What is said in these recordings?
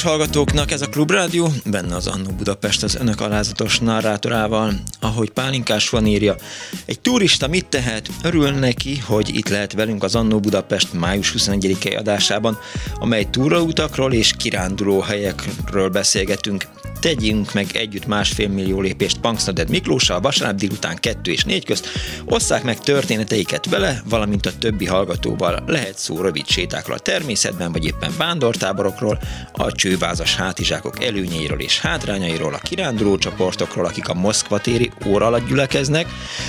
Kedves hallgatóknak, ez a Klubrádió, benne az Annó Budapest az önök alázatos narrátorával, ahogy Pálinkás van írja. Egy turista mit tehet? Örül neki, hogy itt lehet velünk az Annó Budapest május 21-i adásában, amely túrautakról és kiránduló helyekről beszélgetünk tegyünk meg együtt másfél millió lépést Punksnoded Miklóssal vasárnap délután 2 és 4 közt, osszák meg történeteiket vele, valamint a többi hallgatóval. Lehet szó rövid sétákról a természetben, vagy éppen vándortáborokról, a csővázas hátizsákok előnyeiről és hátrányairól, a kiránduló csoportokról, akik a Moszkva téri óra alatt gyülekeznek,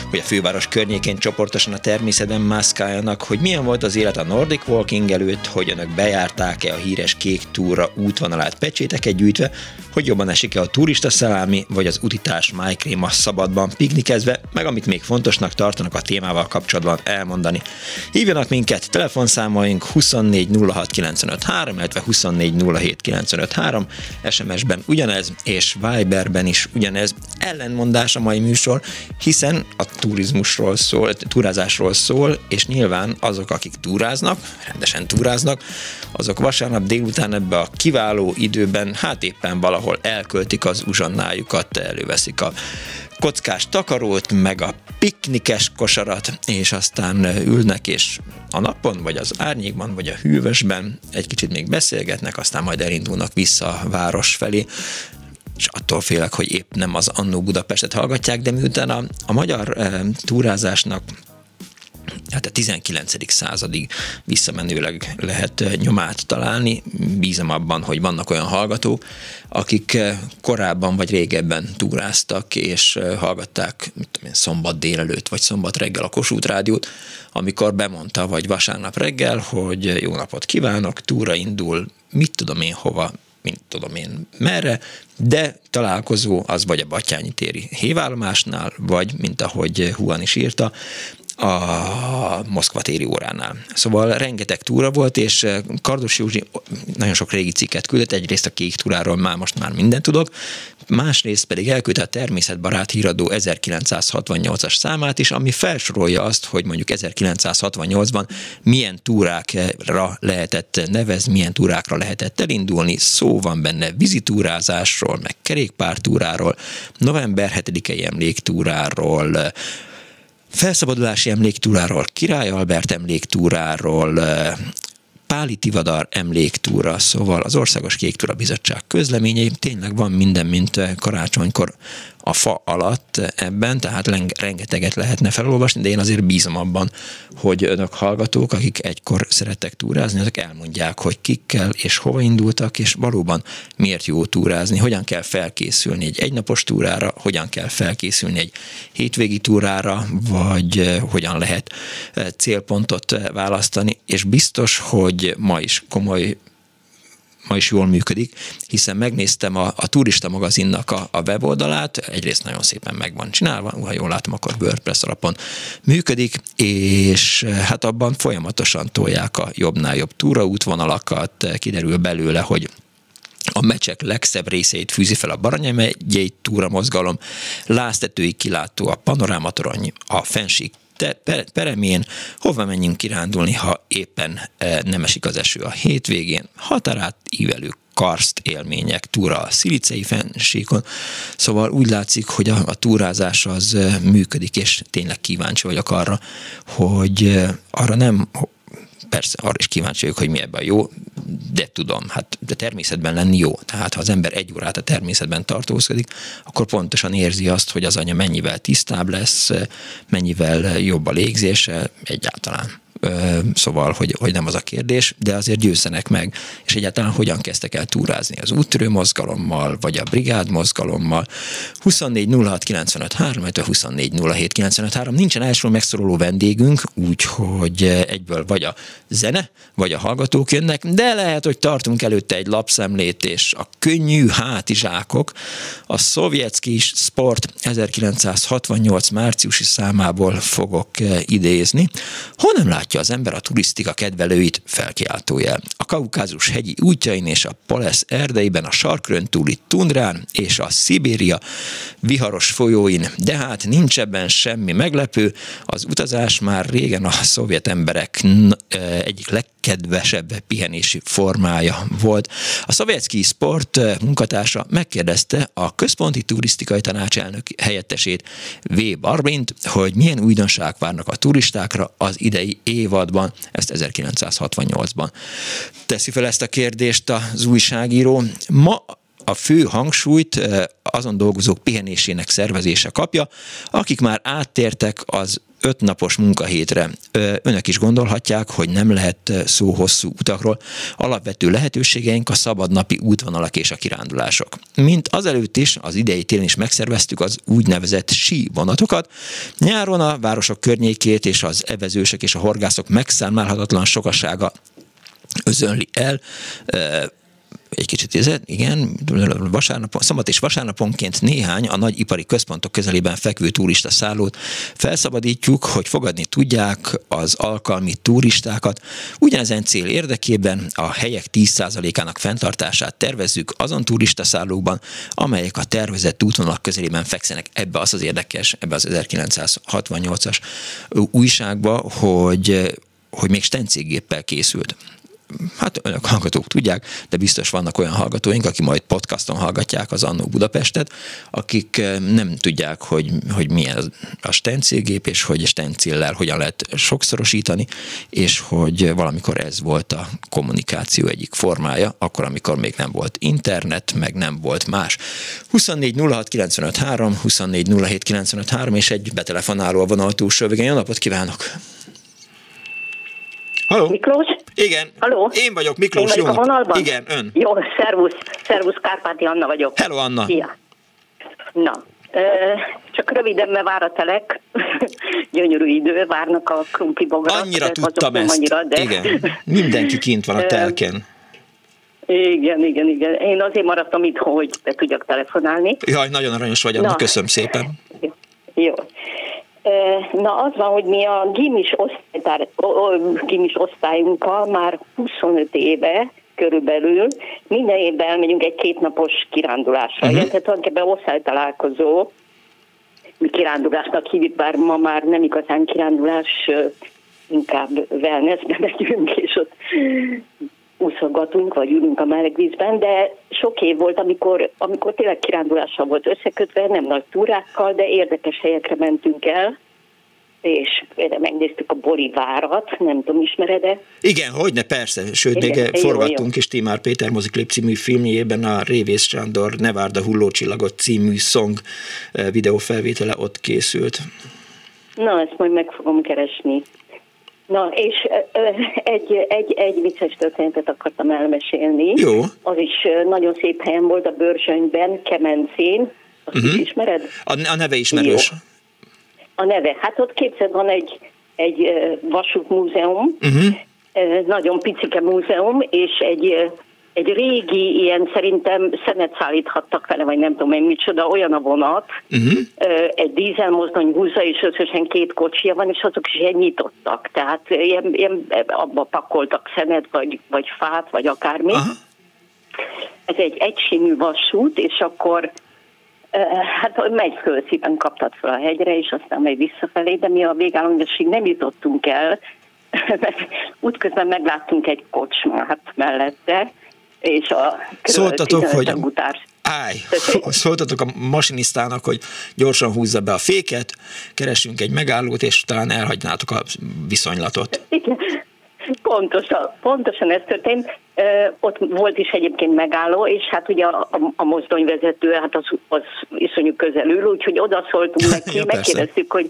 hogy a főváros környékén csoportosan a természetben mászkáljanak, hogy milyen volt az élet a Nordic Walking előtt, hogy önök bejárták-e a híres kék túra útvonalát pecséteket gyűjtve, hogy jobban esik-e a turista szalámi, vagy az utitás májkréma szabadban piknikezve, meg amit még fontosnak tartanak a témával kapcsolatban elmondani. Hívjanak minket, telefonszámaink 24 illetve 24 SMS-ben ugyanez, és Viberben is ugyanez. Ellenmondás a mai műsor, hiszen a turizmusról szól, túrázásról szól, és nyilván azok, akik túráznak, rendesen túráznak, azok vasárnap délután ebbe a kiváló időben, hát éppen valahol elköltik az uzsonnájukat, előveszik a kockás takarót, meg a piknikes kosarat, és aztán ülnek, és a napon, vagy az árnyékban, vagy a hűvösben egy kicsit még beszélgetnek, aztán majd elindulnak vissza a város felé. És attól félek, hogy épp nem az Annó Budapestet hallgatják, de miután a, a magyar e, túrázásnak hát a 19. századig visszamenőleg lehet nyomát találni. Bízom abban, hogy vannak olyan hallgatók, akik korábban vagy régebben túráztak, és hallgatták mit tudom én, szombat délelőtt, vagy szombat reggel a Kossuth Rádiót, amikor bemondta, vagy vasárnap reggel, hogy jó napot kívánok, túra indul, mit tudom én hova, mint tudom én merre, de találkozó az vagy a Batyányi téri hévállomásnál, vagy, mint ahogy Huan is írta, a Moszkva téri óránál. Szóval rengeteg túra volt, és eh, Kardos Józsi nagyon sok régi cikket küldött, egyrészt a kék túráról már most már mindent tudok, másrészt pedig elküldte a természetbarát híradó 1968-as számát is, ami felsorolja azt, hogy mondjuk 1968-ban milyen túrákra lehetett nevezni, milyen túrákra lehetett elindulni, szó van benne vizitúrázásról, meg kerékpártúráról, november 7-i emléktúráról, Felszabadulási emléktúráról, Király Albert emléktúráról, Páli Tivadar emléktúra, szóval az Országos Kéktúra Bizottság közleményei, tényleg van minden, mint karácsonykor a fa alatt ebben, tehát rengeteget lehetne felolvasni, de én azért bízom abban, hogy önök hallgatók, akik egykor szerettek túrázni, azok elmondják, hogy kikkel és hova indultak, és valóban miért jó túrázni, hogyan kell felkészülni egy egynapos túrára, hogyan kell felkészülni egy hétvégi túrára, vagy eh, hogyan lehet eh, célpontot eh, választani, és biztos, hogy ma is komoly ma is jól működik, hiszen megnéztem a, a turista magazinnak a, a weboldalát, egyrészt nagyon szépen meg van csinálva, ha jól látom, akkor WordPress alapon működik, és hát abban folyamatosan tolják a jobbnál jobb túraútvonalakat, kiderül belőle, hogy a mecsek legszebb részeit fűzi fel a Baranya megyei túramozgalom, láztetői kilátó, a panorámatorony, a fensík peremén, hova menjünk kirándulni, ha éppen e, nem esik az eső a hétvégén, határát ívelő karszt élmények, túra a szilicei fensíkon, szóval úgy látszik, hogy a, a túrázás az működik, és tényleg kíváncsi vagyok arra, hogy arra nem persze arra is kíváncsi vagyok, hogy mi ebben jó, de tudom, hát de természetben lenni jó. Tehát ha az ember egy órát a természetben tartózkodik, akkor pontosan érzi azt, hogy az anya mennyivel tisztább lesz, mennyivel jobb a légzése egyáltalán szóval, hogy, hogy nem az a kérdés, de azért győzzenek meg, és egyáltalán hogyan kezdtek el túrázni az úttörő mozgalommal, vagy a brigád mozgalommal. 24 06 95 3, 24 07 95 3. Nincsen első megszoruló vendégünk, úgyhogy egyből vagy a zene, vagy a hallgatók jönnek, de lehet, hogy tartunk előtte egy lapszemlét, és a könnyű hátizsákok a szovjetski sport 1968 márciusi számából fogok idézni. Honnan látja látja az ember a turisztika kedvelőit felkiáltójel. A Kaukázus hegyi útjain és a Palesz erdeiben, a sarkrön túli tundrán és a Szibéria viharos folyóin, de hát nincs ebben semmi meglepő, az utazás már régen a szovjet emberek egyik legkedvesebb pihenési formája volt. A szovjetski sport munkatársa megkérdezte a központi turisztikai tanács elnök helyettesét V. Barbint, hogy milyen újdonság várnak a turistákra az idei évadban, ezt 1968-ban. Teszi fel ezt a kérdést az újságíró. Ma a fő hangsúlyt eh, azon dolgozók pihenésének szervezése kapja, akik már áttértek az öt napos munkahétre. Önök is gondolhatják, hogy nem lehet szó hosszú utakról. Alapvető lehetőségeink a szabadnapi útvonalak és a kirándulások. Mint azelőtt is, az idei télen is megszerveztük az úgynevezett sí vonatokat. Nyáron a városok környékét és az evezősek és a horgászok megszámlálhatatlan sokasága özönli el egy kicsit ezért, igen, vasárnapon, szombat és vasárnaponként néhány a nagy ipari központok közelében fekvő turista szállót felszabadítjuk, hogy fogadni tudják az alkalmi turistákat. Ugyanezen cél érdekében a helyek 10%-ának fenntartását tervezzük azon turista szállókban, amelyek a tervezett útvonalak közelében fekszenek. Ebbe az az érdekes, ebbe az 1968-as újságba, hogy hogy még stencéggéppel készült hát önök hallgatók tudják, de biztos vannak olyan hallgatóink, akik majd podcaston hallgatják az Annó Budapestet, akik eh, nem tudják, hogy, hogy milyen a stencilgép, és hogy stencillel hogyan lehet sokszorosítani, és hogy valamikor ez volt a kommunikáció egyik formája, akkor, amikor még nem volt internet, meg nem volt más. 24 06 95 3, 24 07 95 3, és egy betelefonáló a vonal túlsó végén. Jó napot kívánok! Halló? Miklós? Igen. Halló? Én vagyok, Miklós. Én vagyok a vonalban? Igen, ön. Jó, szervusz. Szervusz, Kárpáti Anna vagyok. Hello, Anna. Szia. Na, csak röviden, mert vár a telek, gyönyörű idő, várnak a krumpli bogarak. Annyira tudtam ezt. Annyira, de... Igen, mindenki kint van a telken. Igen, igen, igen. Én azért maradtam itt, hogy te tudjak telefonálni. Jaj, nagyon aranyos vagy, Anna, köszönöm szépen. Jó. Na az van, hogy mi a gimis, osztálytár, gimis osztályunkkal már 25 éve körülbelül minden évben elmegyünk egy kétnapos kirándulásra. Uh-huh. Tehát tulajdonképpen osztálytalálkozó, mi kirándulásnak hívjuk, bár ma már nem igazán kirándulás, inkább wellnessbe megyünk, és ott úszogatunk, vagy ülünk a meleg vízben, de sok év volt, amikor, amikor tényleg kirándulással volt összekötve, nem nagy túrákkal, de érdekes helyekre mentünk el, és megnéztük a Bolivárat, nem tudom, ismered-e? Igen, hogyne, persze, sőt, Igen, még forgattunk is Timár Péter moziklip című filmjében a Révész Sándor Nevárda hullócsillagot című szong eh, videófelvétele ott készült. Na, ezt majd meg fogom keresni. Na, és egy, egy, egy vicces történetet akartam elmesélni. Jó. Az is nagyon szép helyen volt a Börzsönyben, Kemencén. Azt uh-huh. ismered? A, a neve ismerős. Jó. A neve. Hát ott képzeld van egy, egy vasútmúzeum, uh-huh. nagyon picike múzeum, és egy egy régi, ilyen szerintem szenet szállíthattak vele, vagy nem tudom én micsoda, olyan a vonat, uh-huh. egy dízelmozdony húzza, és összesen két kocsia van, és azok is ilyen nyitottak, tehát ilyen, ilyen abba pakoltak szenet, vagy, vagy fát, vagy akármi. Uh-huh. Ez egy egysimű vasút, és akkor hát megy föl, szépen kaptad fel a hegyre, és aztán megy visszafelé, de mi a végállomásig nem jutottunk el, mert útközben megláttunk egy kocsmát mellette, és a Szóltatok, hogy állj, szóltatok a masinisztának, hogy gyorsan húzza be a féket, keresünk egy megállót, és talán elhagynátok a viszonylatot. Igen, pontosan, pontosan ez történt. Ott volt is egyébként megálló, és hát ugye a, a, a mozdonyvezető, hát az, az iszonyú közelül, úgyhogy oda szóltunk neki, ja, megkérdeztük, hogy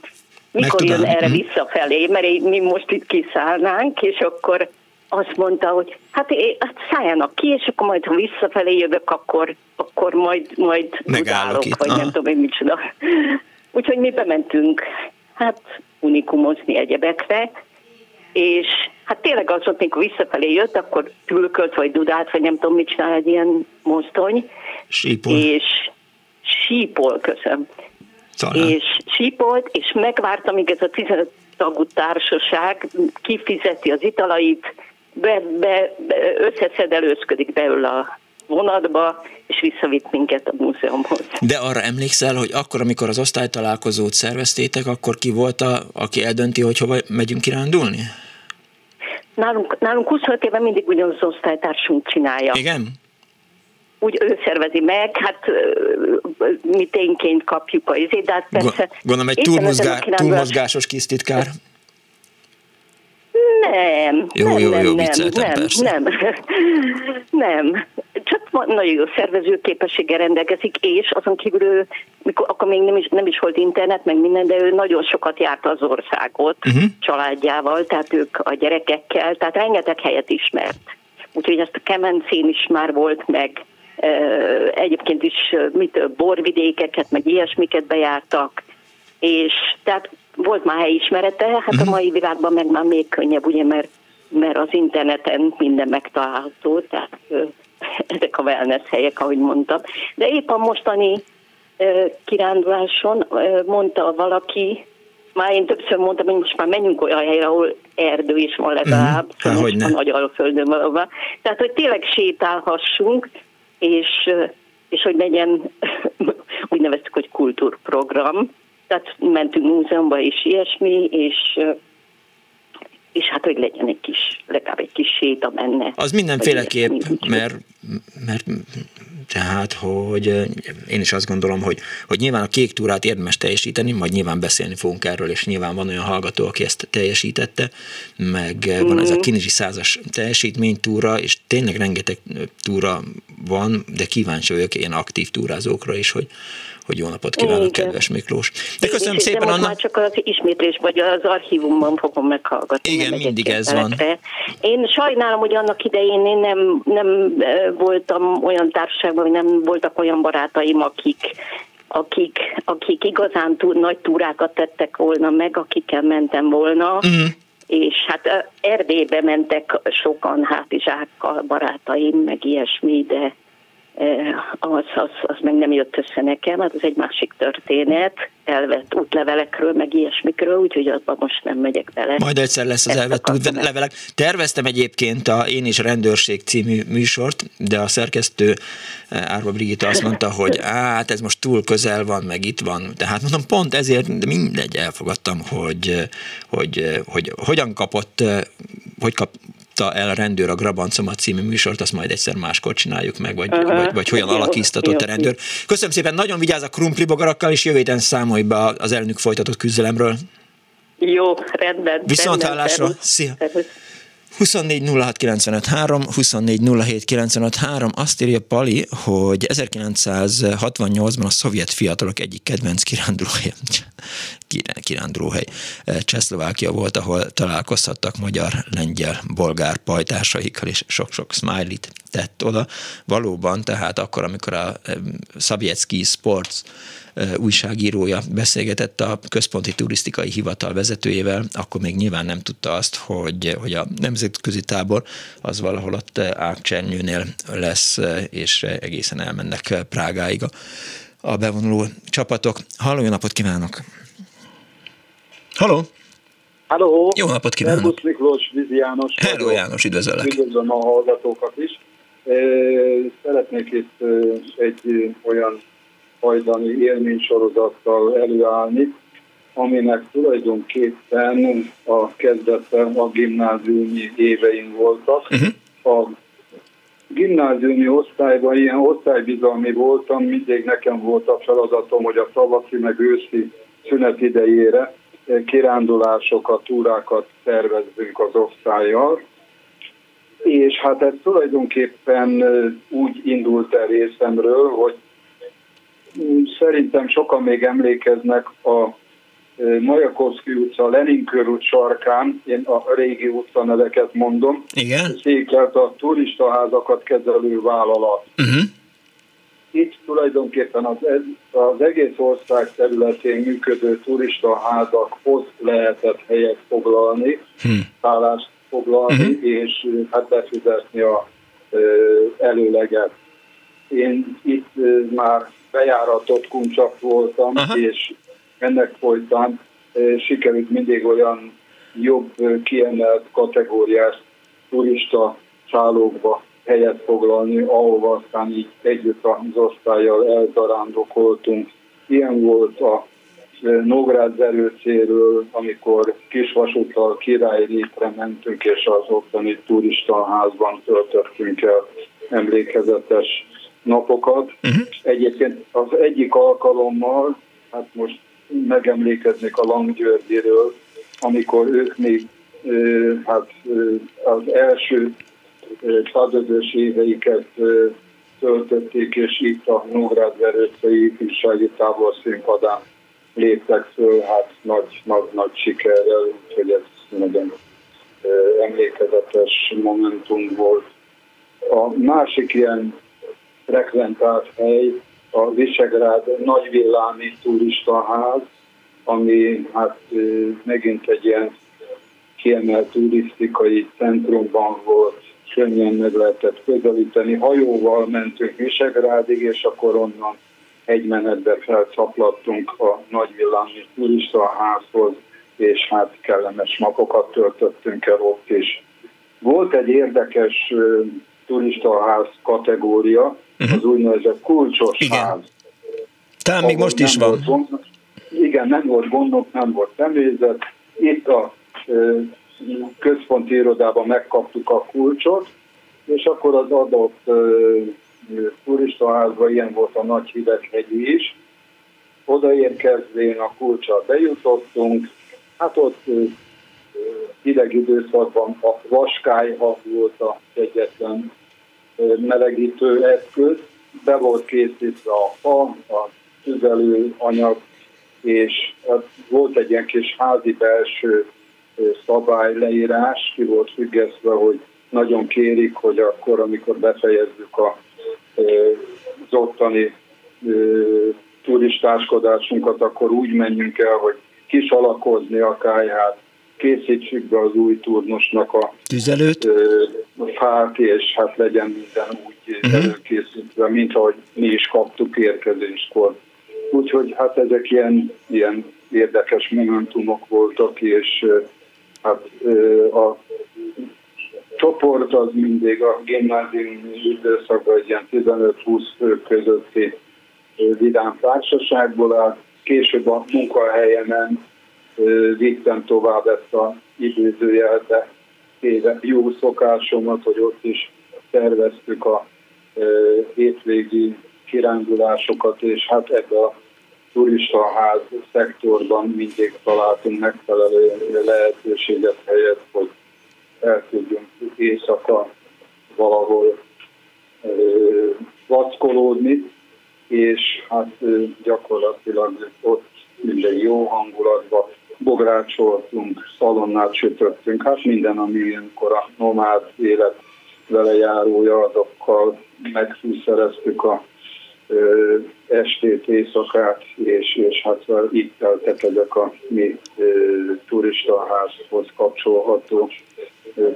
mikor jön erre mm. visszafelé, mert mi most itt kiszállnánk, és akkor azt mondta, hogy hát, hát szálljanak ki, és akkor majd, ha visszafelé jövök, akkor, akkor majd, majd Megállok vagy Aha. nem tudom én micsoda. Úgyhogy mi bementünk, hát unikumozni egyebekre, és hát tényleg az ott, mikor visszafelé jött, akkor tülkölt, vagy dudált, vagy nem tudom, mit csinál egy ilyen mozdony. Sípol. És sípol, köszönöm. Talán. És sípolt, és megvártam, amíg ez a 15 tagú társaság kifizeti az italait, be, be, be összeszedelőzködik belőle a vonatba, és visszavitt minket a múzeumhoz. De arra emlékszel, hogy akkor, amikor az osztálytalálkozót szerveztétek, akkor ki volt, a, aki eldönti, hogy hova megyünk kirándulni? Nálunk, nálunk 25 éve mindig ugyanaz az osztálytársunk csinálja. Igen? Úgy ő szervezi meg, hát mi tényként kapjuk a izét, de hát persze... Gondolom egy túlmozgá, túlmozgásos kis titkár. Nem. Jó, nem, jó, nem, jó, nem, nem, persze. nem, nem. Csak nagyon jó szervezőképességgel rendelkezik, és azon kívül ő, mikor, akkor még nem is, nem is volt internet, meg minden, de ő nagyon sokat járt az országot uh-huh. családjával, tehát ők a gyerekekkel, tehát rengeteg helyet ismert. Úgyhogy ezt a kemencén is már volt, meg egyébként is mit, borvidékeket, meg ilyesmiket bejártak, és tehát volt már helyismerete, hát uh-huh. a mhm. mai világban meg már még könnyebb, ugye, mert, mert az interneten minden megtalálható, tehát ezek a wellness helyek, ahogy mondtam. De épp a mostani kiránduláson mondta valaki, már én többször mondtam, hogy most már menjünk olyan helyre, ahol erdő is van legalább, uh-huh. szóval a nagy alföldön valóban. Tehát, hogy tényleg sétálhassunk, és, és hogy legyen, úgy neveztük, hogy kultúrprogram, tehát mentünk múzeumba és ilyesmi, és és hát, hogy legyen egy kis, legalább egy kis séta benne. Az mindenféleképp, mert, mert tehát, hogy én is azt gondolom, hogy, hogy nyilván a kék túrát érdemes teljesíteni, majd nyilván beszélni fogunk erről, és nyilván van olyan hallgató, aki ezt teljesítette, meg mm. van ez a mhm. Kinizsi százas teljesítménytúra, és tényleg rengeteg túra van, de kíváncsi vagyok ilyen aktív túrázókra is, hogy, hogy jó napot kívánok, Igen. kedves Miklós. De köszönöm Igen, szépen, Anna. már csak az ismétlés, vagy az archívumban fogom meghallgatni. Igen, mindig ez van. Én sajnálom, hogy annak idején én nem, nem voltam olyan társaságban, hogy nem voltak olyan barátaim, akik akik, akik igazán túl, nagy túrákat tettek volna meg, akikkel mentem volna. Uh-huh és hát Erdélybe mentek sokan hátizsákkal barátaim, meg ilyesmi, de az, az, az meg nem jött össze nekem, hát az egy másik történet, elvett útlevelekről, meg ilyesmikről, úgyhogy abban most nem megyek bele. Majd egyszer lesz az elvett útlevelek. Terveztem egyébként a Én is rendőrség című műsort, de a szerkesztő Árva Brigitta azt mondta, hogy hát ez most túl közel van, meg itt van. Tehát mondom, pont ezért de mindegy, elfogadtam, hogy, hogy, hogy hogyan kapott, hogy kap, alakította el a rendőr a Grabancomat című műsort, azt majd egyszer máskor csináljuk meg, vagy, uh-huh. vagy, vagy hogyan alakítatott a rendőr. Köszönöm szépen, nagyon vigyázz a krumpli bogarakkal, és jövő héten számolj be az elnök folytatott küzdelemről. Jó, rendben. Viszont hallásra. Szia. 24 24 azt írja Pali, hogy 1968-ban a szovjet fiatalok egyik kedvenc kirándulóhely, kirándulóhely Csehszlovákia volt, ahol találkozhattak magyar, lengyel, bolgár pajtásaikkal, és sok-sok smiley tett oda. Valóban, tehát akkor, amikor a Szabjetszki Sports újságírója beszélgetett a központi turisztikai hivatal vezetőjével, akkor még nyilván nem tudta azt, hogy, hogy a nemzetközi tábor az valahol ott Ákcsernyőnél lesz, és egészen elmennek Prágáig a, a bevonuló csapatok. Halló, jó napot kívánok! Halló! Halló! Jó napot kívánok! Szerbusz Miklós, Vizi János. Hello János, üdvözöllek! Üdvözlöm a hallgatókat is. Szeretnék itt egy olyan hajdani élménysorozattal előállni, aminek tulajdonképpen a kezdete a gimnáziumi éveim voltak. Uh-huh. A gimnáziumi osztályban ilyen osztálybizalmi voltam, mindig nekem volt a feladatom, hogy a tavaszi meg őszi szünet idejére kirándulásokat, túrákat tervezzünk az osztályjal. És hát ez tulajdonképpen úgy indult el részemről, hogy szerintem sokan még emlékeznek a Majakovszki utca, Lenin körút sarkán, én a régi utca neveket mondom, Igen? székelt a turistaházakat kezelő vállalat. Uh-huh. Itt tulajdonképpen az, az egész ország területén működő turistaházakhoz lehetett helyet foglalni, hmm. állást foglalni, uh-huh. és hát befizetni a előleget. Én itt már bejáratott kuncsak voltam, Aha. és ennek folytán sikerült mindig olyan jobb kiemelt kategóriás turista szállókba helyet foglalni, ahova aztán így együtt az osztályjal elzarándokoltunk. Ilyen volt a Nógrád zerőcéről, amikor kisvasúttal Király létre mentünk, és az ottani turistaházban töltöttünk el emlékezetes napokat. Uh-huh. Egyébként az egyik alkalommal, hát most megemlékeznék a Langgyörgyiről, amikor ők még hát az első szadözős éveiket töltötték, és itt a Nógrád Verőcei ifjúsági táborszínpadán léptek föl, hát nagy, nagy, nagy sikerrel, úgyhogy ez nagyon emlékezetes momentum volt. A másik ilyen frekventált hely a Visegrád nagyvillámi turistaház, ami hát megint egy ilyen kiemelt turisztikai centrumban volt, könnyen meg lehetett közelíteni. Hajóval mentünk Visegrádig, és akkor onnan egy menetbe felszaplattunk a nagyvillámi turistaházhoz, és hát kellemes napokat töltöttünk el ott is. Volt egy érdekes turistaház kategória, uh-huh. az úgynevezett kulcsos Igen. ház. Talán még most is van. Gond, igen, nem volt gondok, nem volt személyzet. Itt a központi irodában megkaptuk a kulcsot, és akkor az adott turistaházban ilyen volt a nagy Hideghegyi is. Odaérkezvén a kulcsal bejutottunk, hát ott hideg időszakban a vaskályha volt a egyetlen melegítő eszköz, be volt készítve a fa, a tüzelő anyag, és hát volt egy ilyen kis házi belső szabályleírás, ki volt függesztve, hogy nagyon kérik, hogy akkor, amikor befejezzük a, az ottani turistáskodásunkat, akkor úgy menjünk el, hogy kisalakozni a kájhát, készítsük be az új turnosnak a tüzelőt, a fát, és hát legyen minden úgy uh-huh. előkészítve, mint ahogy mi is kaptuk érkezéskor. Úgyhogy hát ezek ilyen, ilyen érdekes momentumok voltak, és hát a csoport az mindig a gimnázium időszakban egy ilyen 15-20 fő közötti vidám társaságból áll. Később a munkahelyemen vittem tovább ezt a idézőjelbe éve jó szokásomat, hogy ott is terveztük a hétvégi kirándulásokat, és hát ebbe a turistaház szektorban mindig találtunk megfelelő lehetőséget helyet, hogy el tudjunk éjszaka valahol vackolódni, és hát gyakorlatilag ott minden jó hangulatban bográcsoltunk, szalonnát sütöttünk, hát minden, ami ilyenkor a nomád élet vele járója, azokkal megfűszereztük a estét, éjszakát, és, és hát itt teltek ezek a mi turistaházhoz kapcsolható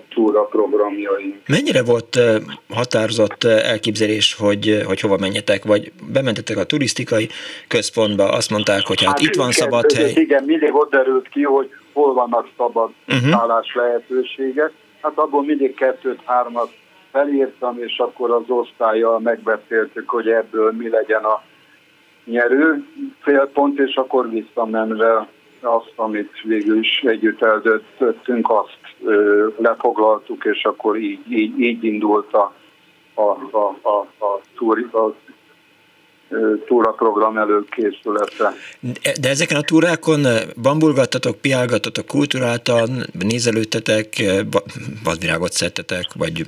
túra programjaink. Mennyire volt határozott elképzelés, hogy, hogy hova menjetek, vagy bementetek a turisztikai központba, azt mondták, hogy hát, hát itt van szabad hely. Igen, mindig ott derült ki, hogy hol vannak szabad uh-huh. szállás lehetőségek. Hát abból mindig kettőt-hármat felírtam, és akkor az osztályjal megbeszéltük, hogy ebből mi legyen a nyerő félpont, és akkor visszamenve azt, amit végül is együtt eldöntöttünk, azt ö, lefoglaltuk, és akkor így, így, így indult a a, a, a, a, túri, a túraprogram előkészülete. De ezeken a túrákon bambulgattatok, piálgattatok, kulturáltan, nézelődtetek, vadvirágot szedtetek, vagy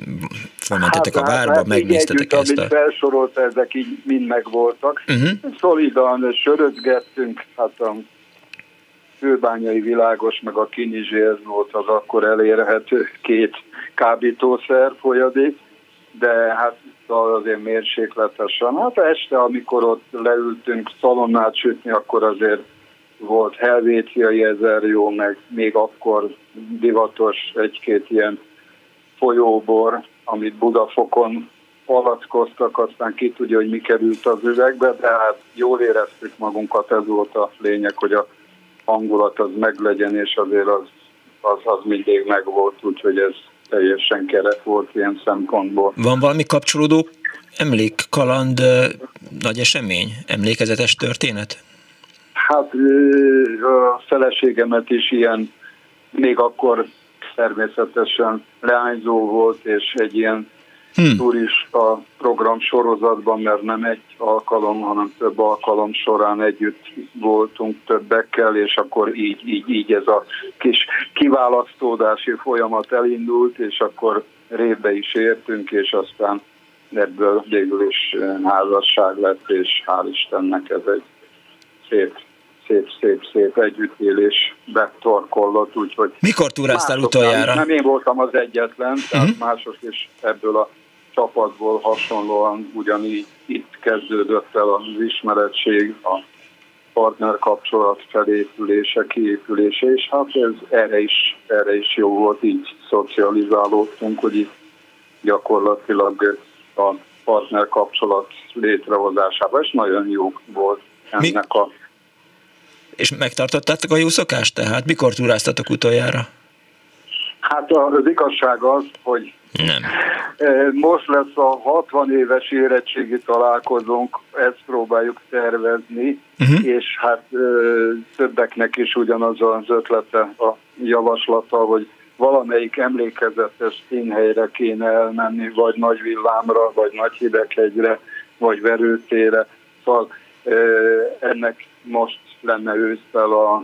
felmentetek hát, a várba, hát, megnéztetek együtt, ezt a... amit felsorolt, ezek így mind megvoltak. Uh-huh. Szolidan sörözgettünk, hát a főbányai világos, meg a kinizsé, ez volt az akkor elérhető két kábítószer folyadék, de hát azért mérsékletesen. Hát este, amikor ott leültünk szalonnát sütni, akkor azért volt helvéciai ezer jó, meg még akkor divatos egy-két ilyen folyóbor, amit Budafokon palackoztak, aztán ki tudja, hogy mi került az üvegbe, de hát jól éreztük magunkat, ez volt a lényeg, hogy a hangulat az meglegyen, és azért az, az, az mindig megvolt, úgyhogy ez teljesen keret volt ilyen szempontból. Van valami kapcsolódó emlék, kaland, nagy esemény, emlékezetes történet? Hát a feleségemet is ilyen, még akkor természetesen leányzó volt, és egy ilyen hmm. turista program sorozatban, mert nem egy alkalom, hanem több alkalom során együtt voltunk többekkel, és akkor így, így, így ez a kis kiválasztódási folyamat elindult, és akkor révbe is értünk, és aztán ebből végül is házasság lett, és hál' Istennek ez egy szép szép, szép, szép együttélés betorkollott, úgyhogy... Mikor túráztál utoljára? Nem én voltam az egyetlen, tehát uh-huh. mások is ebből a csapatból hasonlóan ugyanígy itt kezdődött el az ismerettség, a partner kapcsolat felépülése, kiépülése, és hát ez erre is, erre is jó volt, így szocializálódtunk, hogy itt gyakorlatilag a partner kapcsolat létrehozásában, és nagyon jó volt ennek Mi? a... És megtartottátok a jó szokást tehát? Mikor túráztatok utoljára? Hát az igazság az, hogy nem. Most lesz a 60 éves érettségi találkozónk, ezt próbáljuk tervezni, uh-huh. és hát többeknek is ugyanaz az ötlete, a javaslata, hogy valamelyik emlékezetes színhelyre kéne elmenni, vagy nagy villámra, vagy nagy hideghegyre, vagy verőtére. Szóval ennek most lenne ősztel a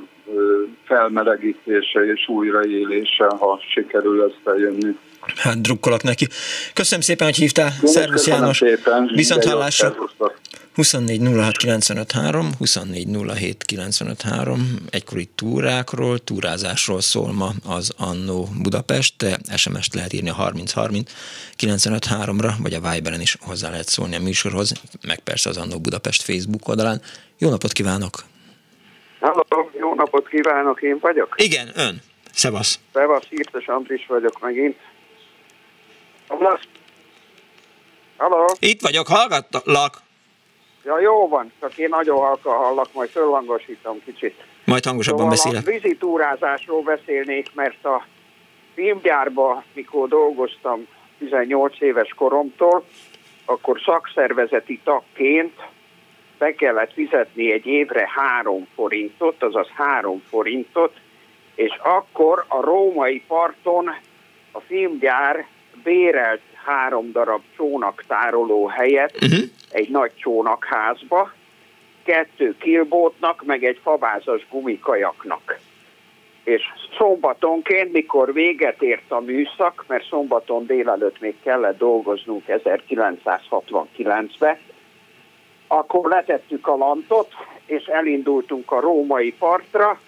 felmelegítése és újraélése, ha sikerül ezt eljönni. Hát drukkolok neki. Köszönöm szépen, hogy hívtál. Szervusz János. Szépen. Viszont hallásra. 24 24 egykori túrákról, túrázásról szól ma az Annó Budapest. SMS-t lehet írni a 3030 953-ra, vagy a Viberen is hozzá lehet szólni a műsorhoz, meg persze az Annó Budapest Facebook oldalán. Jó napot kívánok! Halló, jó napot kívánok, én vagyok? Igen, ön. Szevasz. Szevasz, Írtes Andris vagyok megint. Hallasz? Halló? Itt vagyok, hallgatlak. Ja, jó van, csak én nagyon halka hallak, majd fölhangosítom kicsit. Majd hangosabban szóval beszélek. a vizitúrázásról beszélnék, mert a filmgyárba, mikor dolgoztam 18 éves koromtól, akkor szakszervezeti tagként be kellett fizetni egy évre három forintot, azaz három forintot, és akkor a római parton a filmgyár bérelt három darab csónaktároló helyet uh-huh. egy nagy csónakházba, kettő kilbótnak, meg egy fabázas gumikajaknak. És szombatonként, mikor véget ért a műszak, mert szombaton délelőtt még kellett dolgoznunk 1969-ben, akkor letettük a lantot, és elindultunk a római partra,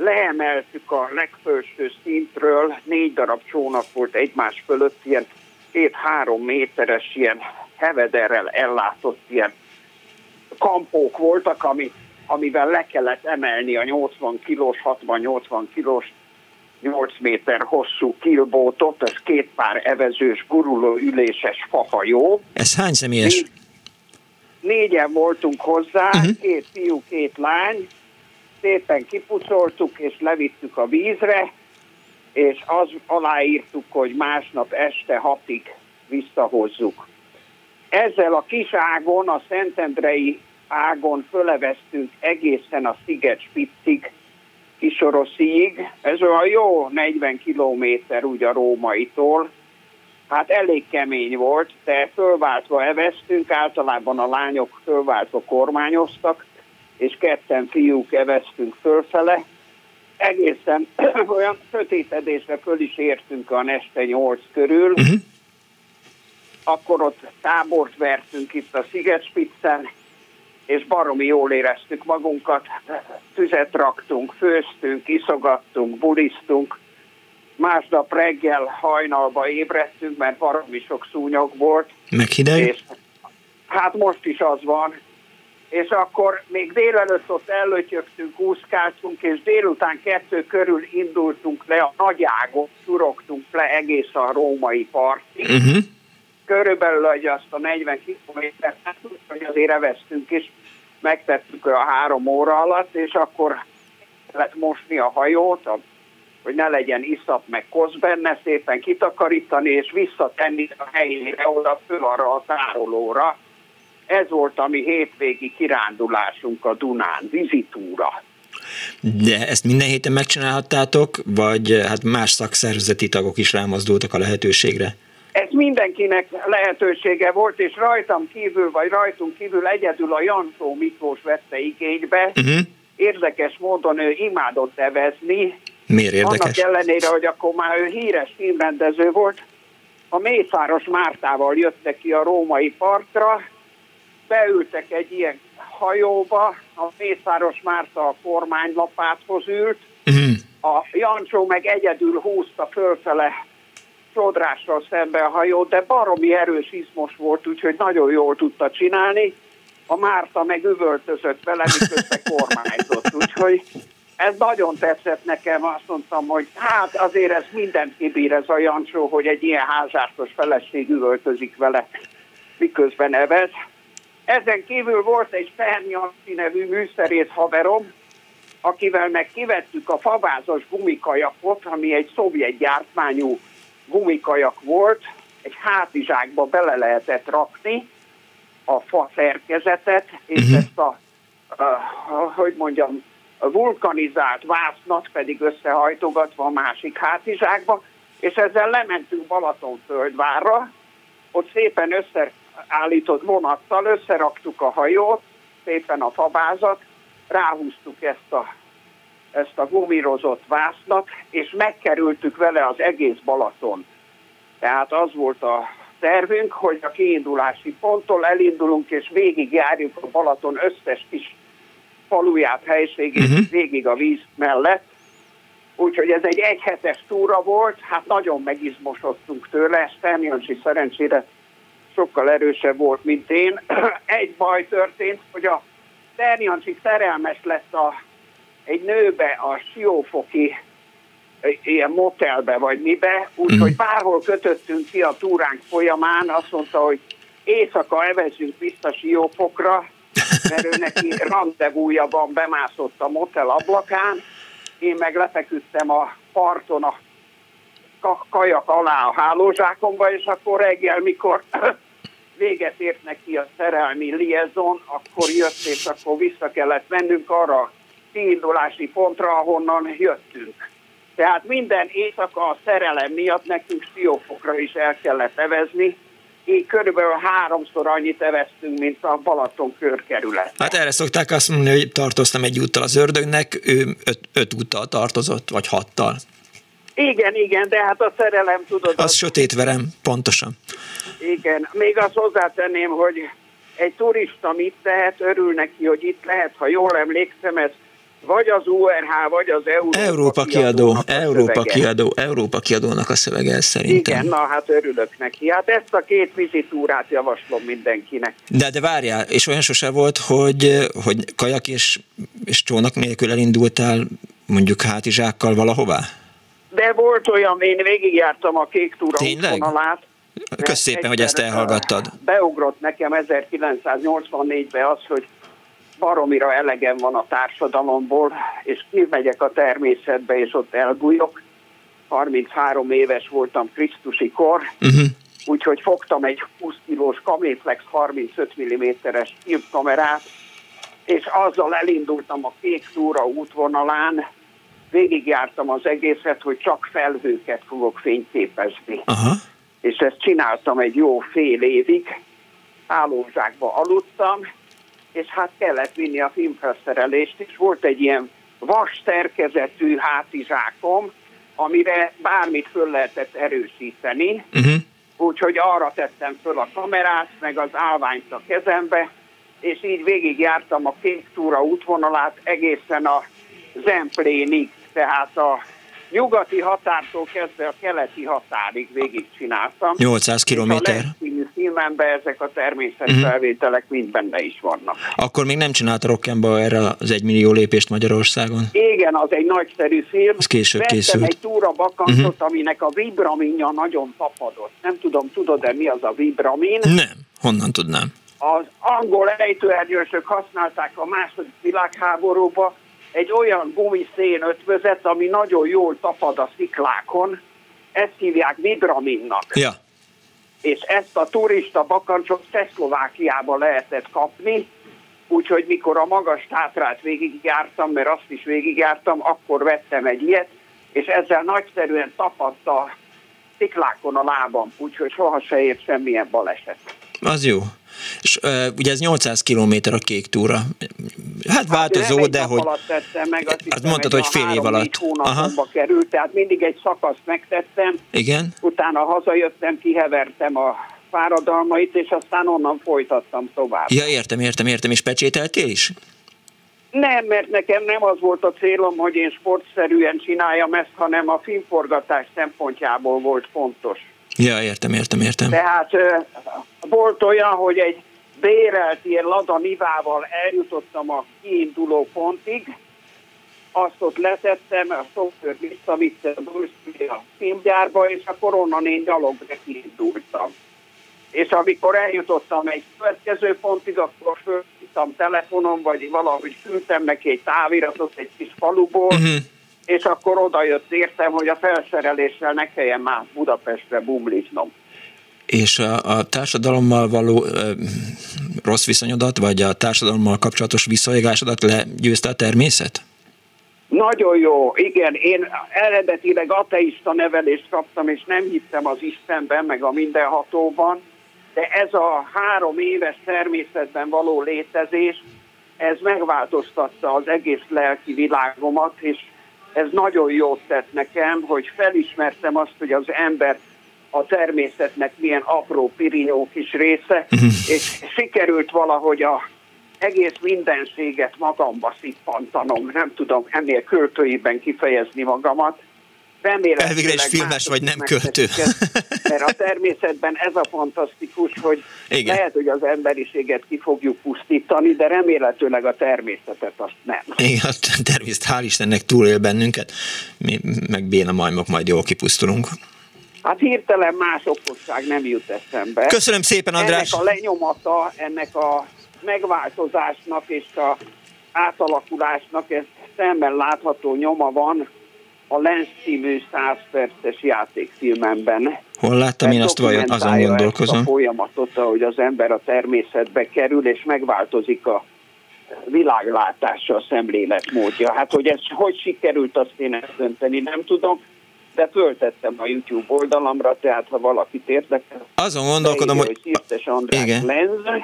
leemeltük a legfőső szintről, négy darab csónak volt egymás fölött, ilyen két-három méteres ilyen hevederrel ellátott ilyen kampók voltak, ami, amivel le kellett emelni a 80 kilós, 60-80 kilós 8 méter hosszú kilbótot, ez két pár evezős, guruló, üléses fahajó. Ez hány személyes? Négy, négyen voltunk hozzá, uh-huh. két fiú, két lány, szépen kipucoltuk és levittük a vízre, és az aláírtuk, hogy másnap este hatig visszahozzuk. Ezzel a kis ágon, a Szentendrei ágon föleveztünk egészen a Sziget Spitzig, Kisorosziig. Ez olyan jó 40 kilométer úgy a rómaitól, hát elég kemény volt, de fölváltva eveztünk, általában a lányok fölváltva kormányoztak, és ketten fiúk eveztünk fölfele. Egészen olyan sötétedésre föl is értünk a este nyolc körül. Uh-huh. Akkor ott tábort vertünk itt a Szigetspitzen, és baromi jól éreztük magunkat. Tüzet raktunk, főztünk, iszogattunk, bulisztunk, másnap reggel hajnalba ébredtünk, mert valami sok szúnyog volt. Meg hideg? És, hát most is az van. És akkor még délelőtt ott ellötyögtünk, úszkáltunk, és délután kettő körül indultunk le a nagyágot, turogtunk le egész a római partig. Uh-huh. Körülbelül hogy azt a 40 kilométert, hogy azért eveztünk is, megtettük a három óra alatt, és akkor lett mosni a hajót, a hogy ne legyen iszap meg kosz benne, szépen kitakarítani és visszatenni a helyére, oda föl arra a tárolóra. Ez volt a mi hétvégi kirándulásunk a Dunán, vizitúra. De ezt minden héten megcsinálhattátok, vagy hát más szakszervezeti tagok is rámozdultak a lehetőségre? Ez mindenkinek lehetősége volt, és rajtam kívül, vagy rajtunk kívül egyedül a Jansó Miklós vette igénybe. Uh-huh. Érdekes módon ő imádott evezni, Miért érdekes? Annak ellenére, hogy akkor már ő híres filmrendező volt, a Mészáros Mártával jöttek ki a római partra, beültek egy ilyen hajóba, a Mészáros Márta a kormánylapáthoz ült, uh-huh. a Jancsó meg egyedül húzta fölfele sodrással szembe a hajót, de baromi erős izmos volt, úgyhogy nagyon jól tudta csinálni. A Márta meg üvöltözött vele, miközben kormányzott, úgyhogy ez nagyon tetszett nekem, azt mondtam, hogy hát azért ez mindent kibír ez a Jancsó, hogy egy ilyen házártos feleség üvöltözik vele, miközben evez. Ezen kívül volt egy Fernyanszi nevű műszerész haverom, akivel meg kivettük a favázas gumikajakot, ami egy szovjet gyártmányú gumikajak volt, egy hátizsákba bele lehetett rakni a fa szerkezetet, és uh-huh. ezt a, a, hogy mondjam, vulkanizált vásznat pedig összehajtogatva a másik hátizsákba, és ezzel lementünk Balatonföldvárra, ott szépen összeállított vonattal összeraktuk a hajót, szépen a fabázat, ráhúztuk ezt a, ezt a gumírozott vásznat, és megkerültük vele az egész Balaton. Tehát az volt a tervünk, hogy a kiindulási ponttól elindulunk, és végigjárjuk a Balaton összes kis faluját, helységét uh-huh. végig a víz mellett. Úgyhogy ez egy egyhetes túra volt, hát nagyon megizmosodtunk tőle, Sterniancsi szerencsére sokkal erősebb volt, mint én. Egy baj történt, hogy a Sterniancsi szerelmes lett a, egy nőbe a Siófoki ilyen motelbe vagy mibe, úgyhogy uh-huh. bárhol kötöttünk ki a túránk folyamán, azt mondta, hogy éjszaka evezünk vissza Siófokra, mert ő neki rendezvújában bemászott a motel ablakán, én meg lefeküdtem a parton a kajak alá a hálózsákomba, és akkor reggel, mikor véget ért neki a szerelmi liaison, akkor jött, és akkor vissza kellett mennünk arra a kiindulási pontra, ahonnan jöttünk. Tehát minden éjszaka a szerelem miatt nekünk Siófokra is el kellett evezni, így körülbelül háromszor annyit eveztünk, mint a Balaton körkerület. Hát erre szokták azt mondani, hogy tartoztam egy úttal az ördögnek, ő öt, öt úttal tartozott, vagy hattal. Igen, igen, de hát a szerelem, tudod... Az, az sötét verem, pontosan. Igen, még azt hozzátenném, hogy egy turista mit tehet, örül neki, hogy itt lehet, ha jól emlékszem, ez vagy az URH, vagy az Európa, Európa kiadó, Európa kiadó, Európa kiadónak a szövege szerintem. Igen, na hát örülök neki. Hát ezt a két vizitúrát javaslom mindenkinek. De, de várjál, és olyan sose volt, hogy, hogy kajak és, és csónak nélkül elindultál mondjuk hátizsákkal valahová? De volt olyan, én végigjártam a kék túra útvonalát. Kösz szépen, hogy ezt elhallgattad. Beugrott nekem 1984-ben az, hogy baromira elegem van a társadalomból, és kimegyek a természetbe, és ott elbújok. 33 éves voltam Krisztusi kor, uh-huh. úgyhogy fogtam egy 20 kilós Kaméflex 35 mm-es filmkamerát, és azzal elindultam a Kék Túra útvonalán, végigjártam az egészet, hogy csak felhőket fogok fényképezni. Aha. és ezt csináltam egy jó fél évig, hálózsákba aludtam, és hát kellett vinni a filmfelszerelést, és volt egy ilyen vas szerkezetű hátizsákom, amire bármit föl lehetett erősíteni, uh-huh. úgyhogy arra tettem föl a kamerát, meg az állványt a kezembe, és így végigjártam a kék túra útvonalát egészen a Zemplénig, tehát a nyugati határtól kezdve a keleti határig végigcsináltam. 800 kilométer. A filmemben ezek a természetfelvételek uh-huh. mind benne is vannak. Akkor még nem csinált erre az egymillió lépést Magyarországon? Igen, az egy nagyszerű film. Az később Vettem készült. egy túra bakantot, uh-huh. aminek a vibraminja nagyon tapadott. Nem tudom, tudod-e mi az a vibramin? Nem, honnan tudnám? Az angol ejtőernyősök használták a második világháborúba, egy olyan gumiszén ötvözet, ami nagyon jól tapad a sziklákon, ezt hívják vibraminnak. Ja. És ezt a turista bakancsot Csehszlovákiában lehetett kapni, úgyhogy mikor a magas tátrát végigjártam, mert azt is végigjártam, akkor vettem egy ilyet, és ezzel nagyszerűen tapadt a sziklákon a lábam, úgyhogy soha se ért semmilyen baleset. Az jó. És uh, ugye ez 800 km a kék túra. Hát, hát változó, de hogy... meg, azt hát mondtad, hogy fél év alatt. Aha. került, tehát mindig egy szakaszt megtettem. Igen. Utána hazajöttem, kihevertem a fáradalmait, és aztán onnan folytattam tovább. Ja, értem, értem, értem. És pecsételtél is? Nem, mert nekem nem az volt a célom, hogy én sportszerűen csináljam ezt, hanem a filmforgatás szempontjából volt fontos. Ja, értem, értem, értem. Tehát volt olyan, hogy egy bérelt ilyen Lada Nivával eljutottam a kiinduló pontig, azt ott letettem, a szoftver visszavitte a filmgyárba, és akkor onnan én gyalogra kiindultam. És amikor eljutottam egy következő pontig, akkor fölhívtam telefonon, vagy valahogy küldtem neki egy táviratot egy kis faluból, uh-huh és akkor oda jött értem, hogy a felszereléssel ne kelljen már Budapestre bumliznom. És a, a társadalommal való ö, rossz viszonyodat, vagy a társadalommal kapcsolatos visszaégásodat legyőzte a természet? Nagyon jó, igen. Én eredetileg ateista nevelést kaptam, és nem hittem az Istenben, meg a mindenhatóban, de ez a három éves természetben való létezés, ez megváltoztatta az egész lelki világomat, és ez nagyon jót tett nekem, hogy felismertem azt, hogy az ember a természetnek milyen apró pirinyó kis része, uh-huh. és sikerült valahogy a egész mindenséget magamba szippantanom, nem tudom ennél költőiben kifejezni magamat, Remélem, Elvégre is filmes vagy nem költő. Mert a természetben ez a fantasztikus, hogy Igen. lehet, hogy az emberiséget ki fogjuk pusztítani, de remélhetőleg a természetet azt nem. Igen, a természet hál' Istennek túlél bennünket, mi meg béna majmok majd jól kipusztulunk. Hát hirtelen más okosság nem jut eszembe. Köszönöm szépen, András! Ennek a lenyomata, ennek a megváltozásnak és a átalakulásnak ez szemben látható nyoma van a Lens című 100 perces játékfilmemben. Hol láttam én azt vajon, azon gondolkozom. a folyamatot, hogy az ember a természetbe kerül, és megváltozik a világlátása, a szemléletmódja. Hát, hogy ez hogy sikerült, azt én ezt dönteni nem tudom, de föltettem a YouTube oldalamra, tehát ha valakit érdekel. Azon gondolkodom, hogy... András Igen. Lenz,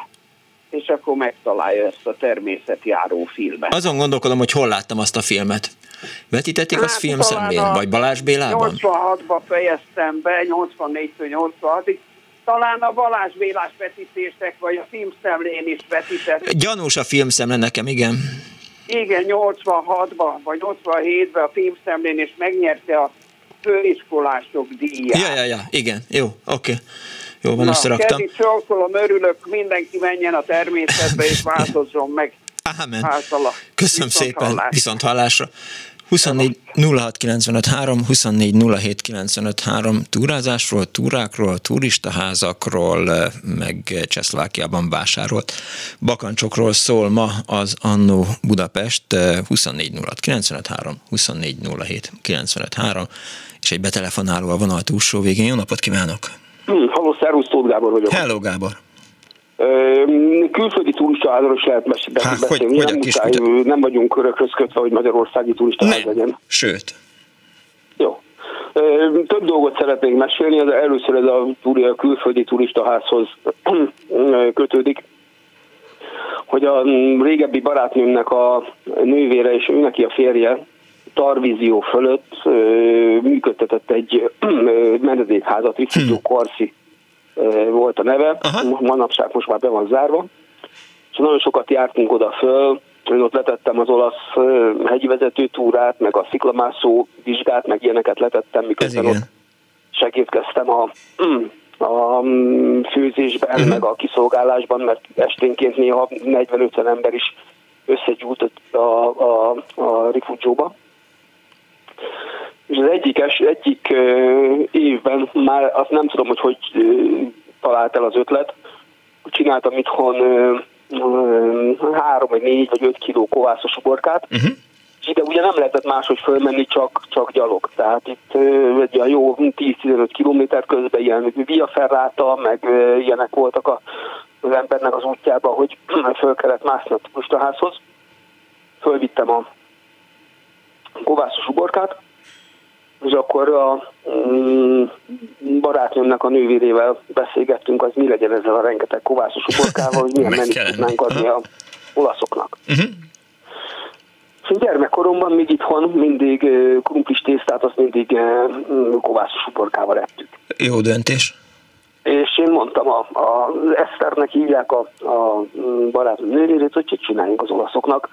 és akkor megtalálja ezt a természetjáró filmet. Azon gondolkodom, hogy hol láttam azt a filmet. Vetítették hát, azt filmszemlén, vagy Balázs Bélában? 86-ba fejeztem be, 84-től 86-ig. Talán a Balázs Bélás vetítések, vagy a filmszemlén is vetített. Gyanús a filmszemle nekem, igen. Igen, 86-ban, vagy 87-ben a filmszemlén, és megnyerte a főiskolások díját. Ja, ja, ja, igen, jó, oké. Okay. Jó van, Na, összeraktam. Csókolom, örülök, mindenki menjen a természetbe, és változzon meg. Ámen. Általa. Köszönöm viszont szépen, hallásra. viszont hallásra. 24 06 24 túrázásról, túrákról, turistaházakról, meg Csehszlovákiában vásárolt bakancsokról szól ma az Annó Budapest 24 06 24 és egy betelefonáló a vonal túlsó végén. Jó napot kívánok! Hm, halló, szervusz, Tóth Gábor vagyok. Hello, Gábor. Külföldi turistaházról is lehet beszélni. Há, hogy, nem, hogy muszáj, nem vagyunk örökhöz kötve, hogy magyarországi turistaház legyen. Sőt. Jó. Több dolgot szeretnék mesélni, de először ez a, a külföldi turistaházhoz kötődik hogy a régebbi barátnőmnek a nővére és ő neki a férje Tarvízió fölött működtetett egy menedékházat, Rifutó Karszi volt a neve, Aha. manapság most már be van zárva, és nagyon sokat jártunk oda föl, én ott letettem az olasz hegyi vezető túrát, meg a sziklamászó vizsgát, meg ilyeneket letettem, miközben ott segítkeztem a, a főzésben, uh-huh. meg a kiszolgálásban, mert esténként néha 40-50 ember is összegyújtott a, a, a rifugyóba. És az egyik, es, egyik évben már azt nem tudom, hogy hogy talált el az ötlet, csináltam itthon három, vagy négy, vagy öt kiló kovászos uborkát, uh-huh. ide ugye nem lehetett máshogy fölmenni, csak, csak gyalog. Tehát itt egy a jó 10-15 kilométer közben ilyen via ferráta, meg ilyenek voltak a, az embernek az útjában, hogy föl kellett mászni a turistaházhoz. Fölvittem a kovászos uborkát, és akkor a mm, barátnőmnek a nővérével beszélgettünk, az mi legyen ezzel a rengeteg kovászos uborkával, hogy milyen menni tudnánk adni a olaszoknak. Uh-huh. Gyermekkoromban még itthon mindig krumplis tésztát, azt mindig kovászos uborkával ettük. Jó döntés. És én mondtam, a, a Eszternek hívják a, a barátnőm nővérét, hogy csináljunk az olaszoknak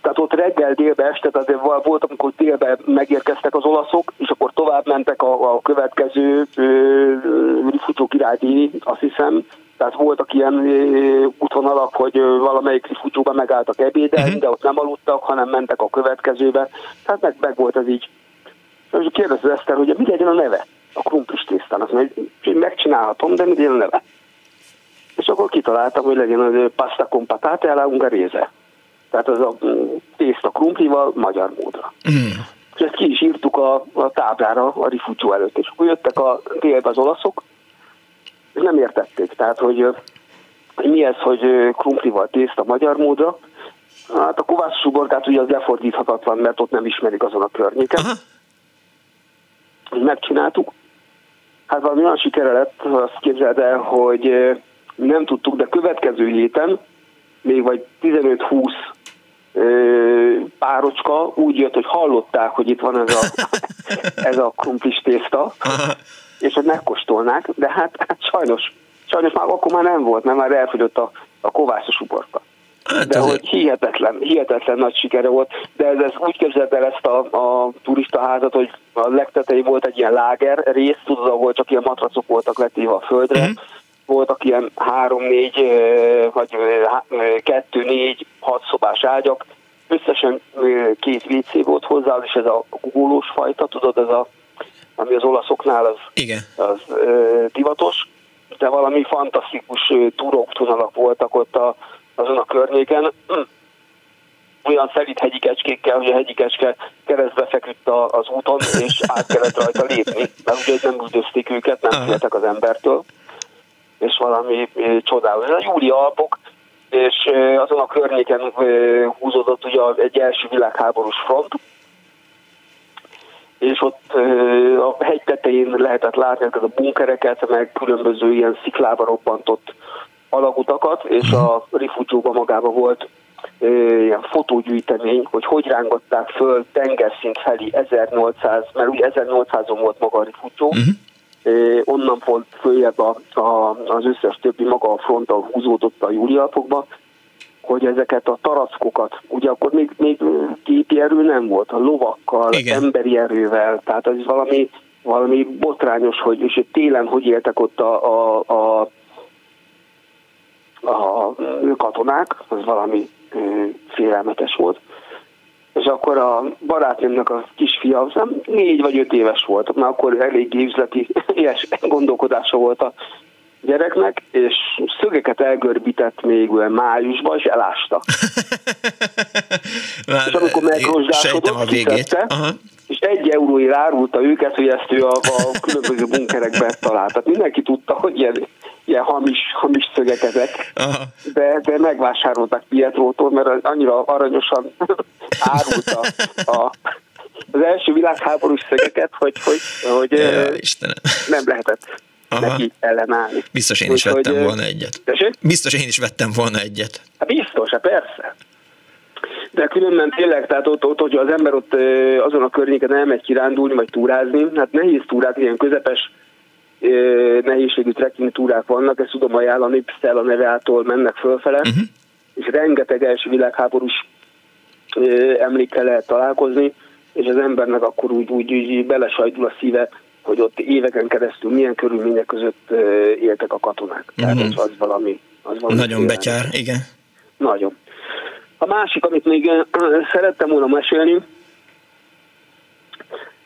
tehát ott reggel, délbe, este, tehát volt, amikor délbe megérkeztek az olaszok, és akkor tovább mentek a, a következő rifutó királydíj, azt hiszem, tehát voltak ilyen útvonalak, hogy valamelyik rifucsóban megálltak ebédelni, uh-huh. de ott nem aludtak, hanem mentek a következőbe. Tehát meg, meg volt ez így. És kérdezte Eszter, hogy mi legyen a neve a krumplis tésztának. Azt megcsinálhatom, de mi legyen a neve? És akkor kitaláltam, hogy legyen az pasta con patate alla ungherese. Tehát az a tészta krumplival magyar módra. Mm. És ezt ki is írtuk a, a táblára a rifucsó előtt. És akkor jöttek a délbe az olaszok, és nem értették. Tehát, hogy, mi ez, hogy krumplival tészta magyar módra. Hát a kovász suborkát ugye az lefordíthatatlan, mert ott nem ismerik azon a környéken. Aha. Megcsináltuk. Hát valami olyan sikere lett, azt képzeld el, hogy nem tudtuk, de következő héten még vagy 15-20 párocska úgy jött, hogy hallották, hogy itt van ez a, ez a krumplis tészta, és hogy megkóstolnák, de hát, hát sajnos, sajnos már akkor már nem volt, mert már elfogyott a, a kovászos uborka. Hát de hogy hihetetlen, hihetetlen nagy sikere volt, de ez, ez úgy képzeld el ezt a, a turistaházat, hogy a legtetején volt egy ilyen láger rész, tudod, ahol csak ilyen matracok voltak letéve a földre, uh-huh voltak ilyen három-négy, vagy kettő-négy, hat szobás ágyak, összesen két WC volt hozzá, és ez a gugolós fajta, tudod, ez a, ami az olaszoknál az, Igen. az ö, divatos, de valami fantasztikus túróktunalak voltak ott a, azon a környéken. Olyan szelít hegyi kecskékkel, hogy a hegyi kecske keresztbe feküdt az úton, és át kellett rajta lépni, mert ugye nem üldözték őket, nem féltek az embertől és valami csodálatos. A Júli Alpok, és azon a környéken húzódott ugye egy első világháborús front, és ott a hegy tetején lehetett látni ezeket a bunkereket, meg különböző ilyen sziklába robbantott alagutakat, és a rifugyóban magában volt ilyen fotógyűjtemény, hogy hogy rángatták föl tengerszint felé 1800, mert ugye 1800-on volt maga a rifugyó, uh-huh onnan pont följebb a, a, az összes többi maga a frontal húzódott a júliapokba, hogy ezeket a tarackokat, ugye akkor még, még gépi erő nem volt, a lovakkal, Igen. emberi erővel, tehát ez valami, valami botrányos, hogy és télen hogy éltek ott a, a, a, a katonák, az valami félelmetes volt és akkor a barátnőmnek a kisfia, nem négy vagy öt éves volt, már akkor elég üzleti ilyes gondolkodása volt a gyereknek, és szögeket elgörbített még olyan májusban, és elásta. Már és amikor megrozsdásodott, végét. és egy euróért árulta őket, hogy ezt ő a, a különböző bunkerekben talált. Tehát mindenki tudta, hogy ilyen ilyen hamis, hamis szögek ezek, de, de megvásárolták Pietrótól, mert annyira aranyosan árulta a, az első világháborús szögeket, hogy, hogy, hogy ja, Istenem. nem lehetett Aha. neki ellenállni. Biztos én is Úgy, vettem hogy, volna egyet. Tessék? Biztos én is vettem volna egyet. Hát biztos, hát persze. De különben tényleg, tehát ott, ott, hogyha az ember ott azon a környéken elmegy kirándulni, vagy túrázni, hát nehéz túrák, ilyen közepes nehézségű trekking túrák vannak, ezt tudom ajánlani, a neveától mennek fölfele, uh-huh. és rengeteg első világháborús emlékkel lehet találkozni, és az embernek akkor úgy, úgy, úgy belesajdul a szíve, hogy ott éveken keresztül milyen körülmények között éltek a katonák. Tehát uh-huh. az valami... Az valami Nagyon félelem. betyár, igen. Nagyon. A másik, amit még szerettem volna mesélni,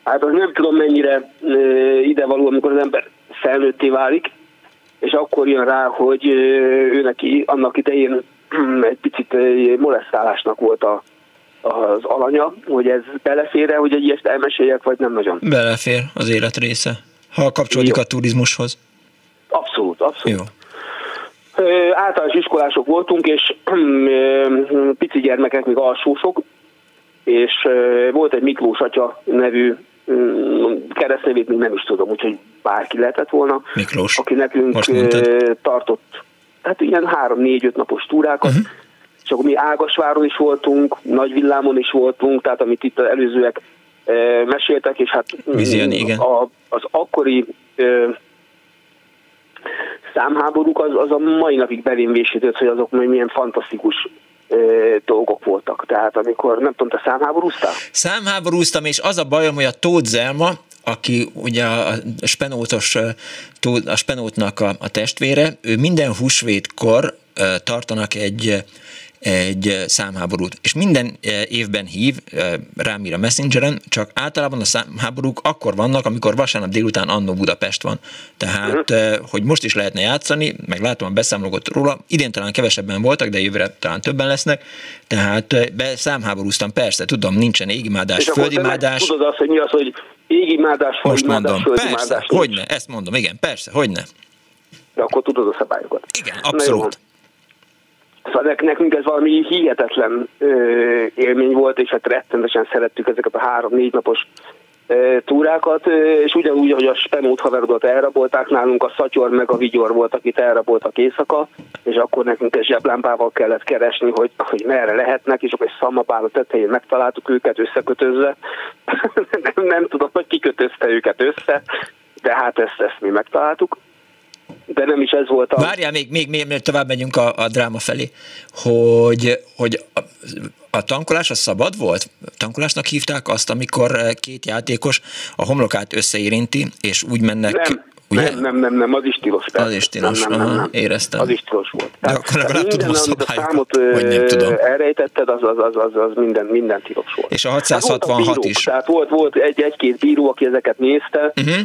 hát az nem tudom mennyire idevaló, amikor az ember felnőtté válik, és akkor jön rá, hogy ő neki annak idején egy picit molesztálásnak volt a, az alanya, hogy ez belefér hogy egy ilyet elmeséljek, vagy nem nagyon? Belefér az élet része, ha kapcsolódik Jó. a turizmushoz. Abszolút, abszolút. Jó. Általános iskolások voltunk, és pici gyermekek, még alsósok, és volt egy Miklós atya nevű keresztnevét még nem is tudom, úgyhogy bárki lehetett volna, Miklós. aki nekünk tartott hát ilyen három-négy-öt napos túrákat, uh-huh. és akkor mi Ágasváron is voltunk, Nagyvillámon is voltunk, tehát amit itt az előzőek meséltek, és hát Viziani, igen. A, az akkori számháborúk az, az a mai napig belém vésített, hogy azok milyen fantasztikus dolgok voltak. Tehát amikor, nem tudom, te számháborúztál? Számháborúztam, és az a bajom, hogy a Tóth Zelma, aki ugye a spenótos, a spenótnak a, a testvére, ő minden húsvétkor tartanak egy egy számháborút. És minden évben hív rám ír a Messengeren, csak általában a számháborúk akkor vannak, amikor vasárnap délután Annó Budapest van. Tehát, hogy most is lehetne játszani, meg látom a beszámolót róla, idén talán kevesebben voltak, de jövőre talán többen lesznek, tehát be számháborúztam, persze, tudom, nincsen égimádás, földimádás. Tudod azt, hogy mi az, hogy égimádás, földimádás, földimádás, persze, hogyne, ezt mondom, igen, persze, hogyne. De akkor tudod a szabályokat. Igen, abszolút. Szóval nekünk ez valami hihetetlen ö, élmény volt, és hát rettenetesen szerettük ezeket a három-négy napos ö, túrákat, ö, és ugyanúgy, hogy a Spenót haverodat elrabolták, nálunk a Szatyor meg a Vigyor volt, akit elraboltak éjszaka, és akkor nekünk egy zseblámpával kellett keresni, hogy, hogy merre lehetnek, és akkor egy szamabál a tetején megtaláltuk őket összekötözve. nem, nem tudom, hogy kikötözte őket össze, de hát ezt, ezt mi megtaláltuk de nem is ez volt a... Várjál, még, még, még, még tovább megyünk a, a dráma felé, hogy, hogy a, a tankolás az szabad volt? Tankolásnak hívták azt, amikor két játékos a homlokát összeérinti, és úgy mennek... Nem. Ugye? Nem, nem, nem, nem, az is tilos. Az is tilos, nem, nem, nem, nem. éreztem. Az is tilos volt. De akkor legalább tudom a számot vagy nem tudom. elrejtetted, az, az, az, az, az minden, minden tilos volt. És a 666 hát is. Tehát volt, volt egy, egy-két bíró, aki ezeket nézte, uh-huh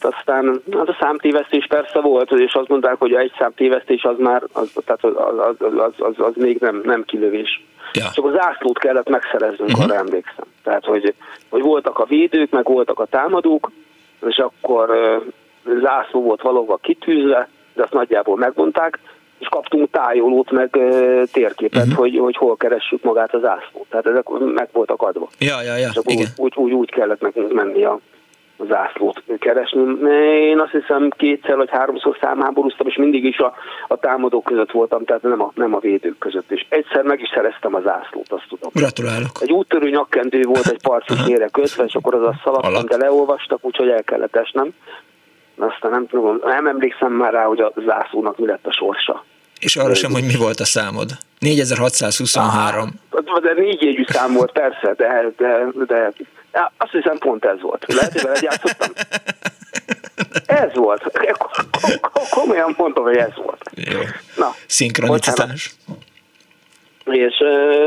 aztán hát a számtévesztés persze volt, és azt mondták, hogy egy számtévesztés az már, az, tehát az, az, az, az, az még nem, nem kilövés. Ja. Csak az zászlót kellett megszereznünk, uh-huh. arra emlékszem. Tehát, hogy, hogy voltak a védők, meg voltak a támadók, és akkor zászló volt valahova kitűzve, de azt nagyjából megmondták, és kaptunk tájolót, meg térképet, uh-huh. hogy, hogy hol keressük magát az zászlót. Tehát ezek meg voltak adva. Ja, ja, ja. És akkor Igen. Úgy, úgy, úgy kellett nekünk menni a zászlót keresni. Én azt hiszem kétszer vagy háromszor számháborúztam, és mindig is a, a támadók között voltam, tehát nem a, nem a védők között. És egyszer meg is szereztem a zászlót, azt tudom. Gratulálok. Egy úttörő nyakkendő volt egy parcos nyére kötve, és akkor az a szaladtam, de leolvastak, úgyhogy el kellett esnem. Aztán nem tudom, nem emlékszem már rá, hogy a zászlónak mi lett a sorsa. És arra sem, hogy mi volt a számod. 4623. Ah, de négy jegyű szám volt, persze, de, de, de azt hiszem pont ez volt. Lehet, hogy veled játszottam? Ez volt. Komolyan mondom, hogy ez volt. Jó. Na, Szinkronizálás. És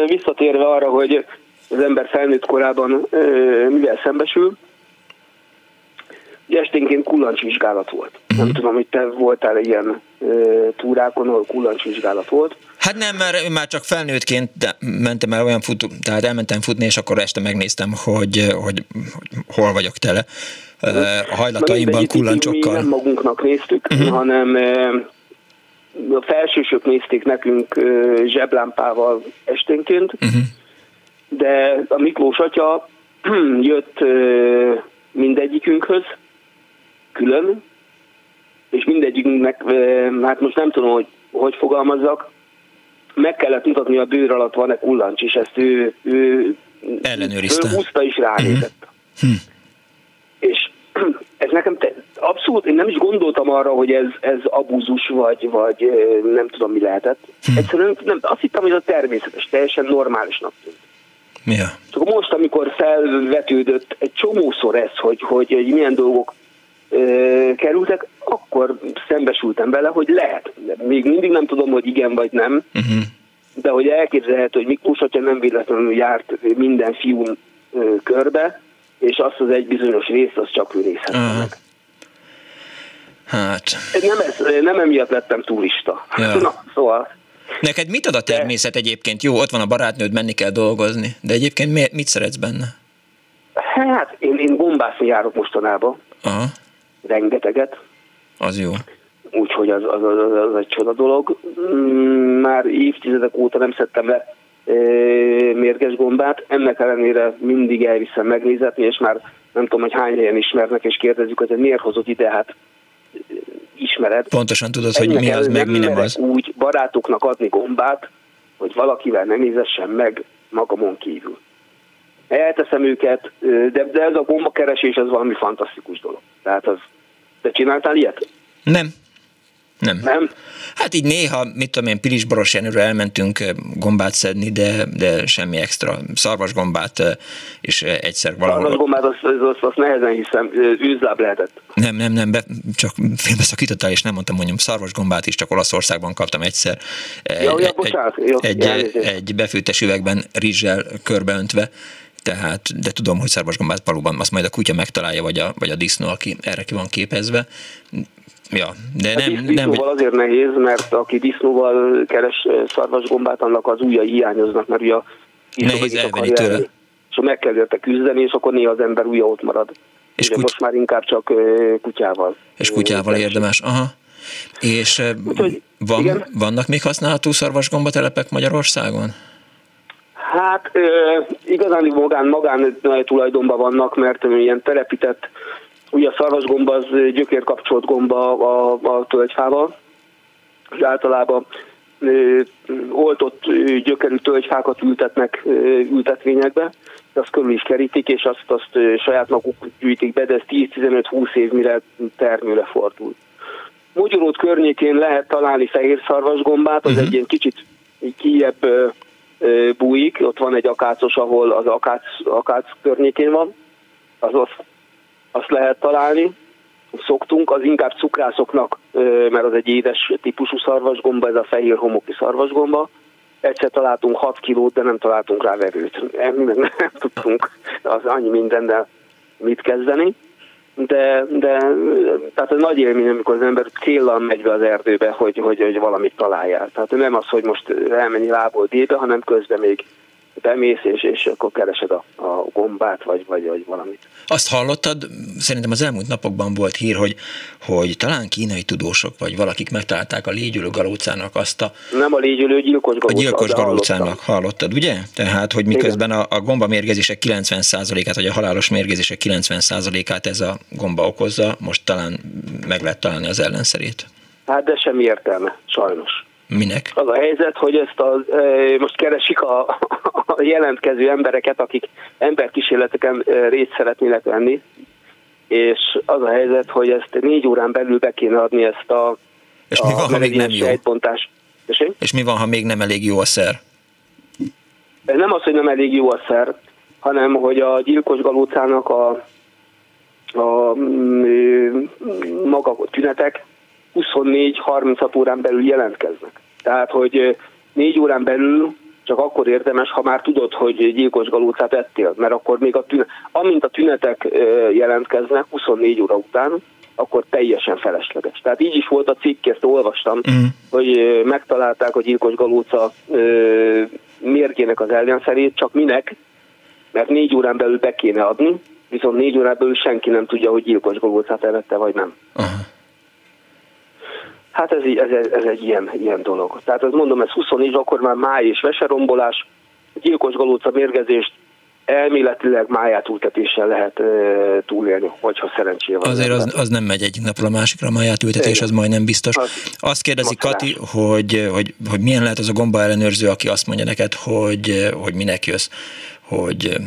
visszatérve arra, hogy az ember felnőtt korában mivel szembesül, esténként kullancsvizsgálat volt. Uh-huh. Nem tudom, hogy te voltál ilyen túrákon, ahol kullancsvizsgálat volt. Hát nem, mert én már csak felnőttként mentem el olyan futó, tehát elmentem futni, és akkor este megnéztem, hogy, hogy, hogy hol vagyok tele. A hajlataimban kullancsokkal. Mi nem magunknak néztük, uh-huh. hanem a felsősök nézték nekünk zseblámpával esténként, uh-huh. de a Miklós atya jött mindegyikünkhöz külön, és mindegyikünknek, hát most nem tudom, hogy hogy fogalmazzak, meg kellett mutatni, a bőr alatt van-e kullancs, és ezt ő, ő ellenőrizte. Húzta is ránézett. Hm. És ez nekem te, abszolút, én nem is gondoltam arra, hogy ez, ez abúzus vagy, vagy nem tudom mi lehetett. Hm. Egyszerűen nem, azt hittem, hogy ez a természetes, teljesen normálisnak tűnt. Ja. Csak most, amikor felvetődött egy csomószor ez, hogy, hogy, hogy milyen dolgok kerültek, akkor szembesültem vele, hogy lehet. Még mindig nem tudom, hogy igen vagy nem, uh-huh. de hogy elképzelhető, hogy Miklós atya nem véletlenül járt minden fiún ö, körbe, és azt az egy bizonyos részt, az csak ő részette uh-huh. meg. Hát... Nem, ez, nem emiatt lettem turista. Ja. Na, szóval Neked mit ad a természet de... egyébként? Jó, ott van a barátnőd, menni kell dolgozni, de egyébként mit szeretsz benne? Hát én, én gombászni járok mostanában. Aha. Rengeteget. Az jó. Úgyhogy az, az, az, az egy csoda dolog. Mm, már évtizedek óta nem szedtem le e, mérges gombát, ennek ellenére mindig elviszem megnézetni, és már nem tudom, hogy hány helyen ismernek, és kérdezzük, hogy miért hozott ide, hát ismered. Pontosan tudod, hogy mi az, meg mi nem az. úgy barátoknak adni gombát, hogy valakivel nem nézessen meg magamon kívül. Elteszem őket, de, de ez a gombakeresés az valami fantasztikus dolog. Tehát az, te csináltál ilyet? Nem. Nem. Nem? Hát így néha, mit tudom én, Pilisboros Jenőre elmentünk gombát szedni, de, de semmi extra. Szarvasgombát és egyszer valahol... Szarvasgombát, azt, az, az nehezen hiszem, űzláb lehetett. Nem, nem, nem, be, csak félbeszakítottál, és nem mondtam, mondjam, szarvasgombát is csak Olaszországban kaptam egyszer. Ja, egy, ja, bocsánat, jó, egy, egy, egy befűtes üvegben rizssel körbeöntve, tehát, de tudom, hogy szarvasgombát valóban azt majd a kutya megtalálja, vagy a, vagy a disznó, aki erre ki van képezve. Ja, de nem, hát disznóval nem... azért nehéz, mert aki disznóval keres szarvasgombát, annak az ujjai hiányoznak, mert ugye a Nehéz elvenni tőle. Elni. És meg kell érte küzdeni, és akkor néha az ember ujja ott marad. És kut... most már inkább csak kutyával. És kutyával érdemes, aha. És Úgyhogy, van, vannak még használható szarvasgombatelepek Magyarországon? Hát igazán magán, magán tulajdonban vannak, mert ilyen telepített Ugye a szarvasgomba az gyökérkapcsolt gomba a, a tölgyfával, és általában ö, oltott gyökerű tölgyfákat ültetnek ö, ültetvényekbe, azt körül is kerítik, és azt, azt ö, saját maguk gyűjtik be, de ez 10-15-20 év mire termőre fordul. Mogyorót környékén lehet találni fehér szarvasgombát, az uh-huh. egy ilyen kicsit ö, bújik, ott van egy akácos, ahol az akác, akác környékén van, az ott azt lehet találni, szoktunk, az inkább cukrászoknak, mert az egy édes típusú szarvasgomba, ez a fehér homoki szarvasgomba. Egyszer találtunk 6 kilót, de nem találtunk rá verőt. Nem, nem, nem tudtunk az annyi mindennel mit kezdeni. De, de tehát ez nagy élmény, amikor az ember céllal megy be az erdőbe, hogy, hogy, hogy valamit találjál. Tehát nem az, hogy most elmenni lából délbe, hanem közben még bemész, és, és akkor keresed a, a gombát, vagy, vagy, vagy valamit. Azt hallottad, szerintem az elmúlt napokban volt hír, hogy, hogy talán kínai tudósok, vagy valakik megtalálták a légyülő galócának azt a... Nem a légyülő, gyilkos galóca. A gyilkos galócának hallottad, ugye? Tehát, hogy miközben a, a gomba mérgezések 90%-át, vagy a halálos mérgezések 90%-át ez a gomba okozza, most talán meg lehet találni az ellenszerét. Hát de semmi értelme, sajnos. Minek? Az a helyzet, hogy ezt a, most keresik a, a jelentkező embereket, akik emberkísérleteken részt szeretnének venni, és az a helyzet, hogy ezt négy órán belül be kéne adni ezt a És a mi van, ha még nem jó? És, és mi van, ha még nem elég jó a szer? Nem az, hogy nem elég jó a szer, hanem hogy a gyilkos galócának a, a mm, maga tünetek 24-36 órán belül jelentkeznek. Tehát, hogy négy órán belül csak akkor érdemes, ha már tudod, hogy gyilkos galócát ettél, mert akkor még a tünet, amint a tünetek jelentkeznek 24 óra után, akkor teljesen felesleges. Tehát így is volt a cikk, ezt olvastam, mm. hogy megtalálták a gyilkos galóca mérgének az ellenszerét, csak minek, mert négy órán belül be kéne adni, viszont négy órán belül senki nem tudja, hogy gyilkos galócát evette, vagy nem. Aha. Hát ez, ez, ez egy ilyen, ilyen dolog. Tehát azt mondom, ez 24, akkor már máj és veserombolás, gyilkos galóca mérgezést elméletileg májátültetéssel lehet uh, túlélni, hogyha szerencsé van. Azért az, az nem megy egyik napról a másikra, a májátültetés, az majdnem biztos. Az azt kérdezi Kati, hogy, hogy, hogy milyen lehet az a gomba ellenőrző, aki azt mondja neked, hogy, hogy minek jössz, hogy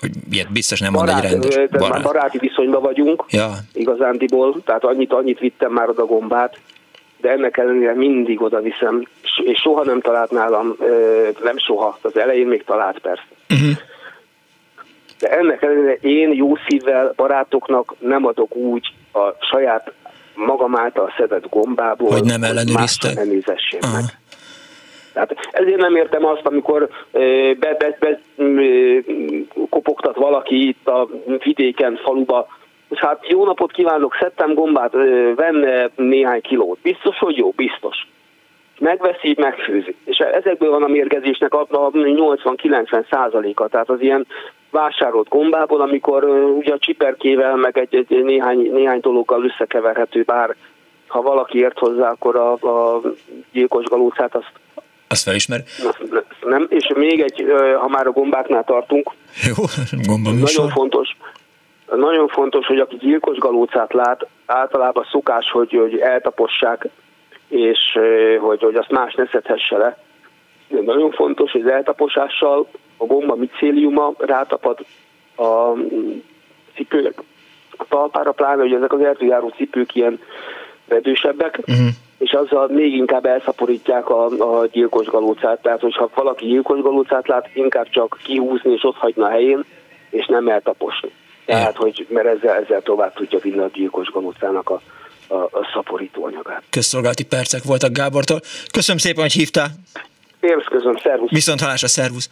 hogy ilyet biztos nem Barát, mond egy rendes barát. Már baráti viszonyban vagyunk, ja. igazándiból, tehát annyit, annyit vittem már oda gombát, de ennek ellenére mindig oda viszem, és soha nem talált nálam, nem soha, az elején még talált persze. Uh-huh. De ennek ellenére én jó szívvel barátoknak nem adok úgy a saját magam által szedett gombából, hogy nem ellenőrizte. Nem meg. Tehát ezért nem értem azt, amikor be, be, be kopogtat valaki itt a vidéken, faluba, és hát jó napot kívánok, szedtem gombát, venne néhány kilót. Biztos, hogy jó? Biztos. Megveszi, megfőzi. És ezekből van a mérgezésnek a 80-90 százaléka, tehát az ilyen vásárolt gombából, amikor ugye a csiperkével, meg egy, egy néhány, néhány dologgal összekeverhető, bár ha valaki ért hozzá, akkor a, a gyilkos galócát azt azt felismer. Nem, és még egy, ha már a gombáknál tartunk. Jó, gomba Nagyon fontos, nagyon fontos, hogy aki gyilkos galócát lát, általában szokás, hogy, hogy eltapossák, és hogy, hogy azt más ne szedhesse le. De nagyon fontos, hogy az eltaposással a gomba micéliuma rátapad a cipő a talpára, pláne, hogy ezek az erdőjáró cipők ilyen vedősebbek, uh-huh és azzal még inkább elszaporítják a, a gyilkos galócát. Tehát, hogyha valaki gyilkos galócát lát, inkább csak kihúzni és ott hagyna a helyén, és nem eltaposni. Tehát, hogy, mert ezzel, ezzel tovább tudja vinni a gyilkos galócának a, a, a szaporító anyagát. Közszolgálati percek voltak Gábortól. Köszönöm szépen, hogy hívtál. Én közöm, szervusz. Viszont halásra, szervusz.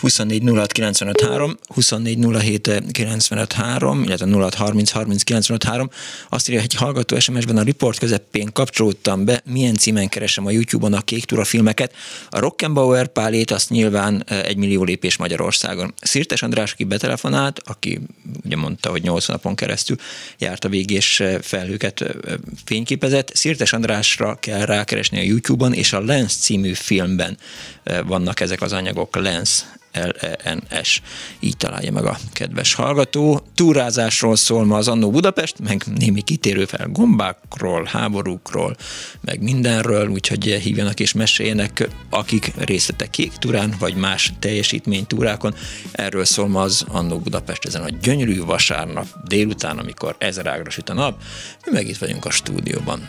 24 06 95 3, 24 07 95 3, illetve 06 30 30 95 3. Azt írja egy hallgató SMS-ben a riport közepén kapcsolódtam be, milyen címen keresem a YouTube-on a Kék Tura filmeket. A Rockenbauer pálét azt nyilván egy millió lépés Magyarországon. Szirtes András, aki betelefonált, aki ugye mondta, hogy 8 napon keresztül járt a végés felhőket fényképezett. Szirtes Andrásra kell rákeresni a YouTube-on, és a Lens című film filmben vannak ezek az anyagok, Lens, L-E-N-S. Így találja meg a kedves hallgató. Túrázásról szól ma az Annó Budapest, meg némi kitérő fel gombákról, háborúkról, meg mindenről, úgyhogy hívjanak és meséljenek, akik részletek kék túrán, vagy más teljesítmény túrákon. Erről szól ma az Annó Budapest ezen a gyönyörű vasárnap délután, amikor ezer ágra süt a nap. Mi meg itt vagyunk a stúdióban.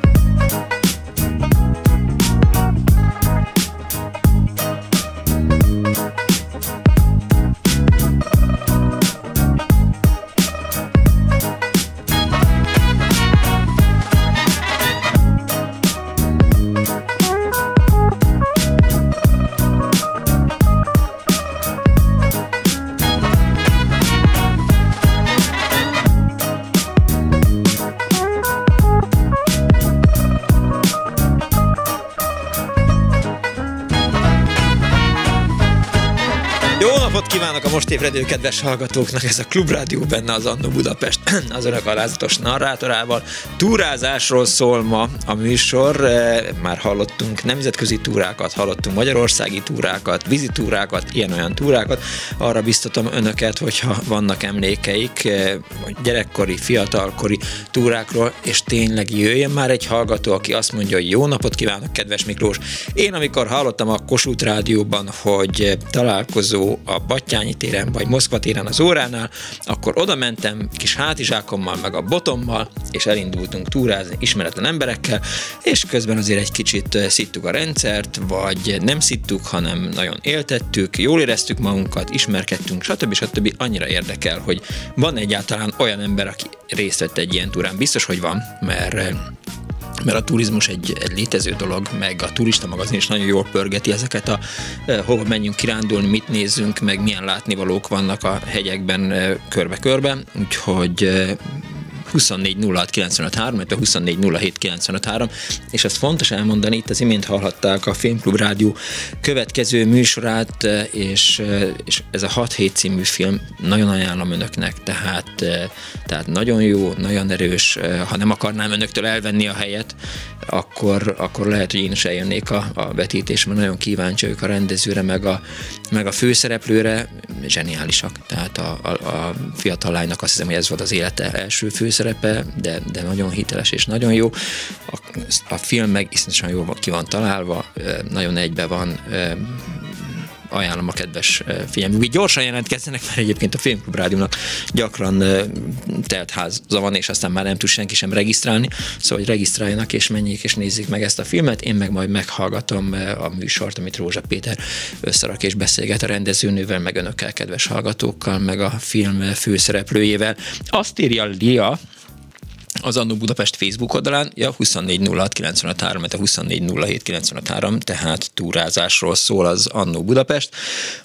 Most ébredő kedves hallgatóknak, ez a Klubrádió benne az Annó Budapest, az önök alázatos narrátorával. Túrázásról szól ma a műsor, eh, már hallottunk nemzetközi túrákat, hallottunk magyarországi túrákat, vízi túrákat, ilyen-olyan túrákat. Arra biztatom önöket, hogyha vannak emlékeik, eh, gyerekkori, fiatalkori túrákról, és tényleg jöjjön már egy hallgató, aki azt mondja, hogy jó napot kívánok, kedves Miklós. Én amikor hallottam a Kossuth Rádióban, hogy találkozó a Battyányi téren, vagy Moszkva téren az óránál, akkor oda mentem kis hátizsákommal, meg a botommal, és elindultunk túrázni ismeretlen emberekkel, és közben azért egy kicsit szittuk a rendszert, vagy nem szittuk, hanem nagyon éltettük, jól éreztük magunkat, ismerkedtünk, stb. stb. Annyira érdekel, hogy van egyáltalán olyan ember, aki részt vett egy ilyen túrán. Biztos, hogy van, mert mert a turizmus egy, egy létező dolog, meg a turista magazin is nagyon jól pörgeti ezeket a hova menjünk kirándulni, mit nézzünk, meg milyen látnivalók vannak a hegyekben körbe-körbe, úgyhogy 24 06 95 3, 24 és azt fontos elmondani, itt az imént hallhatták a Filmklub Rádió következő műsorát, és, és ez a 6 hét című film nagyon ajánlom önöknek, tehát, tehát nagyon jó, nagyon erős, ha nem akarnám önöktől elvenni a helyet, akkor, akkor lehet, hogy én is eljönnék a, a vetítésre, mert nagyon kíváncsi vagyok a rendezőre, meg a, meg a főszereplőre, zseniálisak. Tehát a, a, a fiatal lánynak azt hiszem, hogy ez volt az élete első főszerepe, de, de nagyon hiteles és nagyon jó. A, a film meg iszonyatosan jól ki van találva, nagyon egybe van, ajánlom a kedves figyelmükbe. Gyorsan jelentkezzenek, mert egyébként a Filmklub Rádiónak gyakran telt háza van, és aztán már nem tud senki sem regisztrálni, szóval hogy regisztráljanak és menjék és nézzék meg ezt a filmet, én meg majd meghallgatom a műsort, amit Rózsa Péter összerak és beszélget a rendezőnővel, meg önökkel, kedves hallgatókkal, meg a film főszereplőjével. Azt írja Lia, az Annó Budapest Facebook oldalán, ja 2406953, a 2407953, tehát túrázásról szól az Annó Budapest.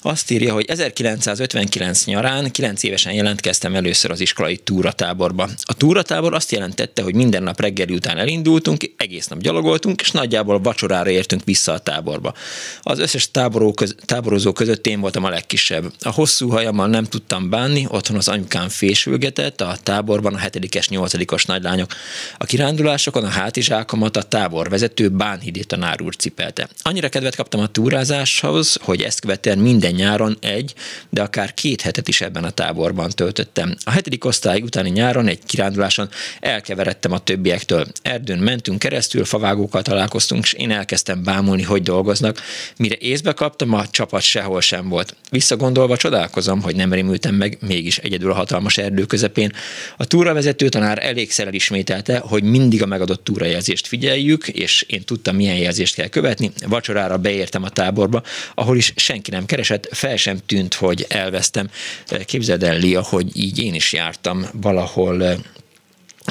Azt írja, hogy 1959 nyarán 9 évesen jelentkeztem először az iskolai túratáborba. A túratábor azt jelentette, hogy minden nap reggeli után elindultunk, egész nap gyalogoltunk, és nagyjából vacsorára értünk vissza a táborba. Az összes táboró köz, táborozó között én voltam a legkisebb. A hosszú hajammal nem tudtam bánni, otthon az anyukám fésülgetett, a táborban a 7-es, 8-os nagy lányok. A kirándulásokon a hátizsákomat a táborvezető Bánhidi tanár úr cipelte. Annyira kedvet kaptam a túrázáshoz, hogy ezt követően minden nyáron egy, de akár két hetet is ebben a táborban töltöttem. A hetedik osztály utáni nyáron egy kiránduláson elkeveredtem a többiektől. Erdőn mentünk keresztül, favágókkal találkoztunk, és én elkezdtem bámulni, hogy dolgoznak. Mire észbe kaptam, a csapat sehol sem volt. Visszagondolva csodálkozom, hogy nem rémültem meg mégis egyedül a hatalmas erdő közepén. A túravezető tanár elégszer elismételte, hogy mindig a megadott túrajelzést figyeljük, és én tudtam, milyen jelzést kell követni. Vacsorára beértem a táborba, ahol is senki nem keresett, fel sem tűnt, hogy elvesztem. Képzeld el, Lia, hogy így én is jártam valahol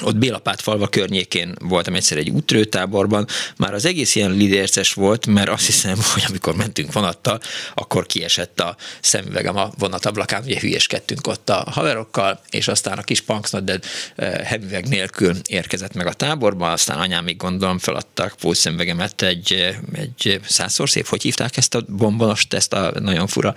ott Bélapát falva környékén voltam egyszer egy útrőtáborban, már az egész ilyen lidérces volt, mert azt hiszem, hogy amikor mentünk vonattal, akkor kiesett a szemüvegem a vonatablakán, ugye hülyeskedtünk ott a haverokkal, és aztán a kis de hemüveg nélkül érkezett meg a táborba, aztán anyám még gondolom feladtak pótszemüvegemet egy, egy százszor szép, hogy hívták ezt a bombonost, ezt a nagyon fura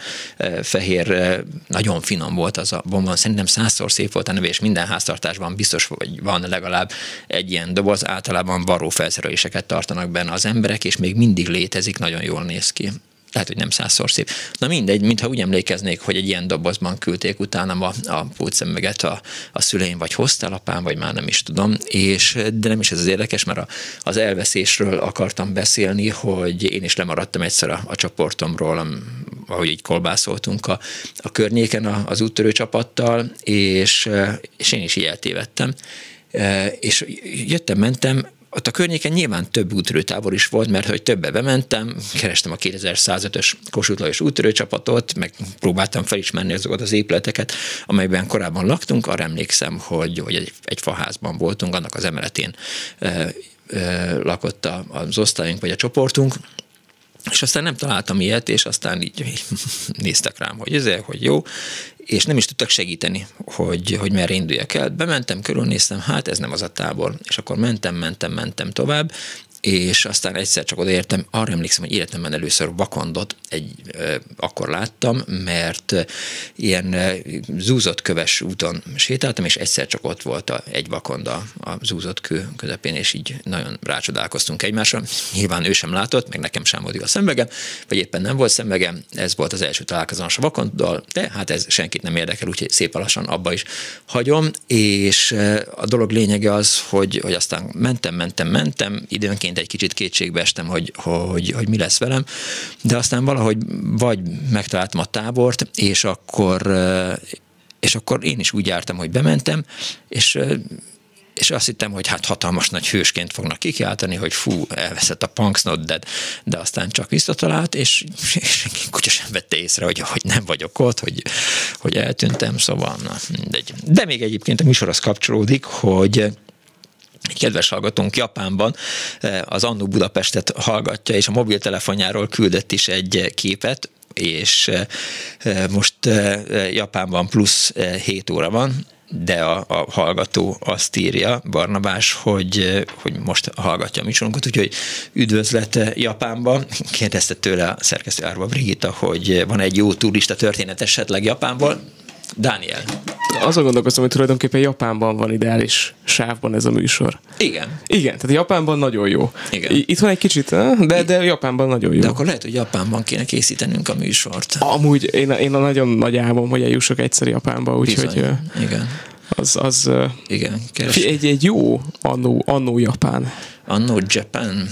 fehér, nagyon finom volt az a bombon, szerintem százszor szép volt a neve, és minden háztartásban biztos, hogy van legalább egy ilyen doboz, általában varró felszereléseket tartanak benne az emberek, és még mindig létezik, nagyon jól néz ki. Lehet, hogy nem százszor szép. Na mindegy, mintha úgy emlékeznék, hogy egy ilyen dobozban küldték utána a, a pulcsemmeget a, a szüleim, vagy hoztál apám, vagy már nem is tudom, és de nem is ez az érdekes, mert a, az elveszésről akartam beszélni, hogy én is lemaradtam egyszer a, a csoportomról, ahogy így kolbászoltunk a, a környéken az úttörő csapattal, és, és én is így eltévedtem és jöttem, mentem, ott a környéken nyilván több útörőtábor is volt, mert hogy többe bementem, kerestem a 2105-ös Kossuth Lajos útörőcsapatot, meg próbáltam felismerni azokat az épületeket, amelyben korábban laktunk, arra emlékszem, hogy, hogy egy, egy faházban voltunk, annak az emeletén e, e, lakott a, az osztályunk, vagy a csoportunk, és aztán nem találtam ilyet, és aztán így, így néztek rám, hogy ez, hogy jó, és nem is tudtak segíteni, hogy, hogy merre induljak el. Bementem, körülnéztem, hát ez nem az a tábor. És akkor mentem, mentem, mentem tovább, és aztán egyszer csak odaértem, arra emlékszem, hogy életemben először vakondot egy, e, akkor láttam, mert ilyen e, zúzott köves úton sétáltam, és egyszer csak ott volt a, egy vakonda a zúzott kő közepén, és így nagyon rácsodálkoztunk egymásra. Nyilván ő sem látott, meg nekem sem volt a szemvegem, vagy éppen nem volt szemvegem, ez volt az első találkozás a vakonddal, de hát ez senkit nem érdekel, úgyhogy szép lassan abba is hagyom, és a dolog lényege az, hogy, hogy aztán mentem, mentem, mentem, időnként elsőként egy kicsit kétségbe estem, hogy, hogy, hogy mi lesz velem, de aztán valahogy vagy megtaláltam a tábort, és akkor, és akkor én is úgy jártam, hogy bementem, és és azt hittem, hogy hát hatalmas nagy hősként fognak kikiáltani, hogy fú, elveszett a punksnod, de, de aztán csak visszatalált, és, és kutya sem vette észre, hogy, hogy nem vagyok ott, hogy, hogy eltűntem, szóval na, mindegy. De még egyébként a műsorhoz kapcsolódik, hogy egy kedves hallgatónk Japánban az Annu Budapestet hallgatja, és a mobiltelefonjáról küldött is egy képet, és most Japánban plusz 7 óra van, de a, a hallgató azt írja, Barnabás, hogy, hogy most hallgatja a műsorunkat, úgyhogy üdvözlet Japánba. Kérdezte tőle a szerkesztő Árva Brigitta, hogy van egy jó turista történet esetleg Japánból. Dániel. Azon gondolkozom, hogy tulajdonképpen Japánban van ideális sávban ez a műsor. Igen. Igen, tehát Japánban nagyon jó. Igen. Itt van egy kicsit, de, de Japánban nagyon jó. De akkor lehet, hogy Japánban kéne készítenünk a műsort. Amúgy én, én a nagyon nagy álmom, hogy eljussak egyszer Japánba, úgyhogy... Igen. Az, az Igen, egy, egy jó annó, annó Japán. Annó Japan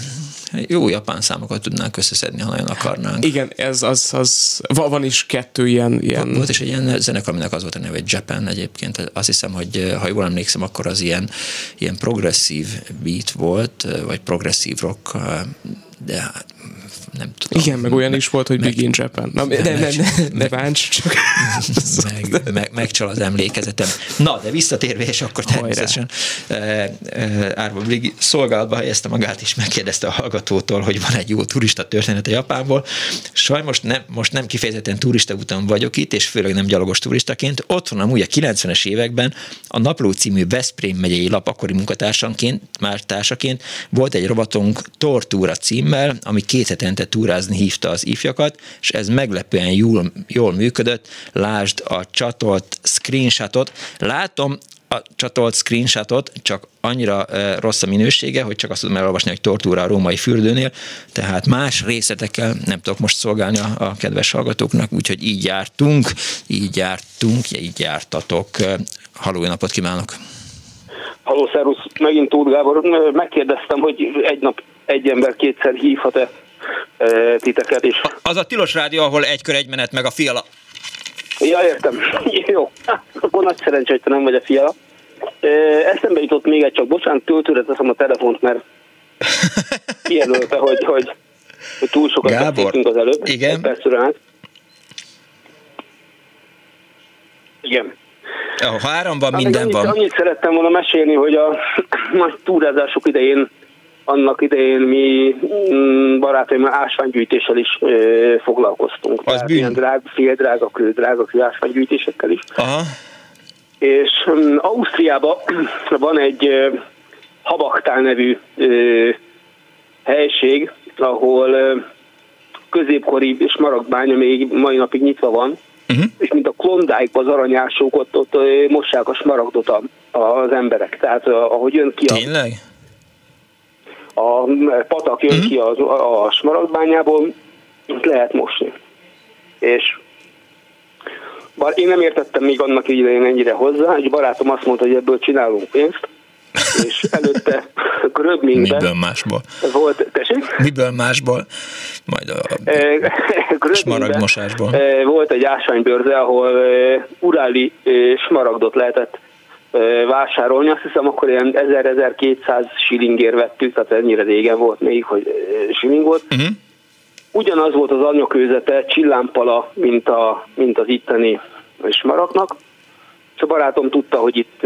jó japán számokat tudnánk összeszedni, ha nagyon akarnánk. Igen, ez az, az van is kettő ilyen... ilyen... Volt is egy ilyen zenekar, aminek az volt a neve, hogy Japan egyébként. Azt hiszem, hogy ha jól emlékszem, akkor az ilyen, ilyen progresszív beat volt, vagy progresszív rock, de hát nem tudom. Igen, meg olyan is volt, hogy meg, Big in Japan. Na, ne, ne, ne, ne bánts, csak... meg, meg, megcsal az emlékezetem. Na, de visszatérve, és akkor természetesen Árva Brigi szolgálatba helyezte magát, és megkérdezte a hallgatótól, hogy van egy jó turista története Japánból. Sajnos nem, most nem kifejezetten turista úton vagyok itt, és főleg nem gyalogos turistaként. Ott van amúgy a 90-es években a Napló című Veszprém megyei lap akkori munkatársaként, már társaként volt egy robotunk Tortúra címmel, ami két hetente túrázni hívta az ifjakat, és ez meglepően jól, jól működött. Lásd a csatolt screenshotot. Látom, a csatolt screenshotot, csak annyira e, rossz a minősége, hogy csak azt tudom elolvasni, hogy tortúra a római fürdőnél, tehát más részletekkel nem tudok most szolgálni a, a kedves hallgatóknak, úgyhogy így jártunk, így jártunk, így jártatok. Halló, napot kívánok! Halló, szervusz, megint Tóth Gábor. Megkérdeztem, hogy egy nap egy ember kétszer hívhat-e titeket is. Az a tilos rádió, ahol egy kör egy menet meg a fiala. Ja, értem. Jó. Akkor nagy szerencsé, hogy te nem vagy a fiala. Eszembe jutott még egy csak, bocsánat, töltőre teszem a telefont, mert kijelölte, hogy, hogy, hogy túl sokat beszéltünk az előbb. Igen. Persze Igen. Ha áramban hát minden annyit, van. Annyit szerettem volna mesélni, hogy a nagy túrázások idején annak idején mi mm, barátaimmal ásványgyűjtéssel is ö, foglalkoztunk. Az bűn. Ilyen drág, fél drága, kő, drága kő ásványgyűjtésekkel is. Aha. És um, Ausztriában van egy ö, Habachtál nevű ö, helység, ahol ö, középkori smaragdbánya még mai napig nyitva van, uh-huh. és mint a klondike az aranyások, ott, ott mossák a smaragdot az emberek. Tehát ahogy jön ki a... Tényleg? A patak jön uh-huh. ki az, a smaragdbányából, lehet mosni. És bár én nem értettem még annak idején ennyire hozzá, egy barátom azt mondta, hogy ebből csinálunk pénzt, és előtte Gröbmingben... Miből másból? Volt, tessék? Miből másból? Majd a smaragdmosásból. Volt egy ásványbörze, ahol uráli smaragdot lehetett vásárolni. Azt hiszem, akkor ilyen 1000-1200 shillingért vettük, tehát ennyire régen volt még, hogy shilling volt. Uh-huh. Ugyanaz volt az anyakőzete, csillámpala, mint, a, mint az itteni smaragnak. És a barátom tudta, hogy itt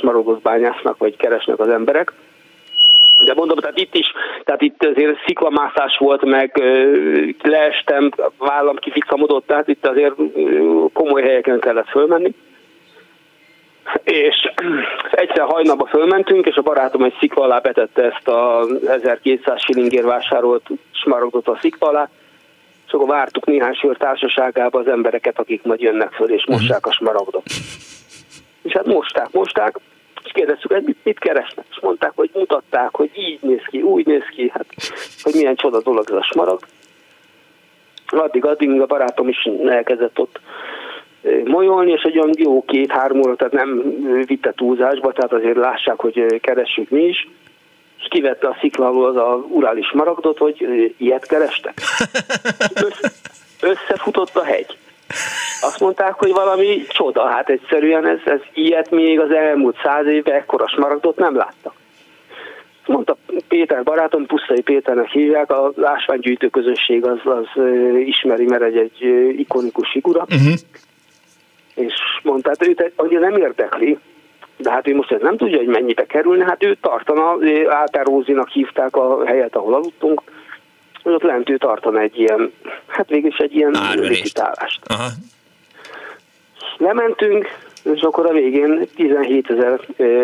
smarogot bányásznak, vagy keresnek az emberek. De mondom, tehát itt is, tehát itt azért sziklamászás volt, meg leestem, vállam kifikamodott, tehát itt azért komoly helyeken kellett fölmenni és egyszer hajnalba fölmentünk, és a barátom egy szikla alá betette ezt a 1200 shillingért vásárolt smaragdot a szikla alá, és akkor vártuk néhány sör társaságába az embereket, akik majd jönnek föl, és mossák a smaragdot. És hát mosták, mosták, és kérdeztük, hogy mit, mit keresnek, és mondták, hogy mutatták, hogy így néz ki, úgy néz ki, hát, hogy milyen csoda dolog ez a smaragd. Addig, addig a barátom is elkezdett ott molyolni, és egy olyan jó két-három óra, tehát nem vitte túlzásba, tehát azért lássák, hogy keressük mi is, és kivette a szikla az a urális maragdot, hogy ilyet kerestek. Össze, összefutott a hegy. Azt mondták, hogy valami csoda, hát egyszerűen ez, ez ilyet még az elmúlt száz évben ekkora smaragdot nem láttak. Mondta Péter barátom, Pusztai Péternek hívják, a ásványgyűjtő közösség az, az ismeri, mert egy, egy ikonikus figura. Uh-huh és mondta, hát őt hogy nem érdekli, De hát ő most nem tudja, hogy mennyibe kerülne, hát ő tartana, Áltár Rózinak hívták a helyet, ahol aludtunk, hogy ott lent ő tartana egy ilyen, hát végülis egy ilyen licitálást. Lementünk, és akkor a végén 17 ezer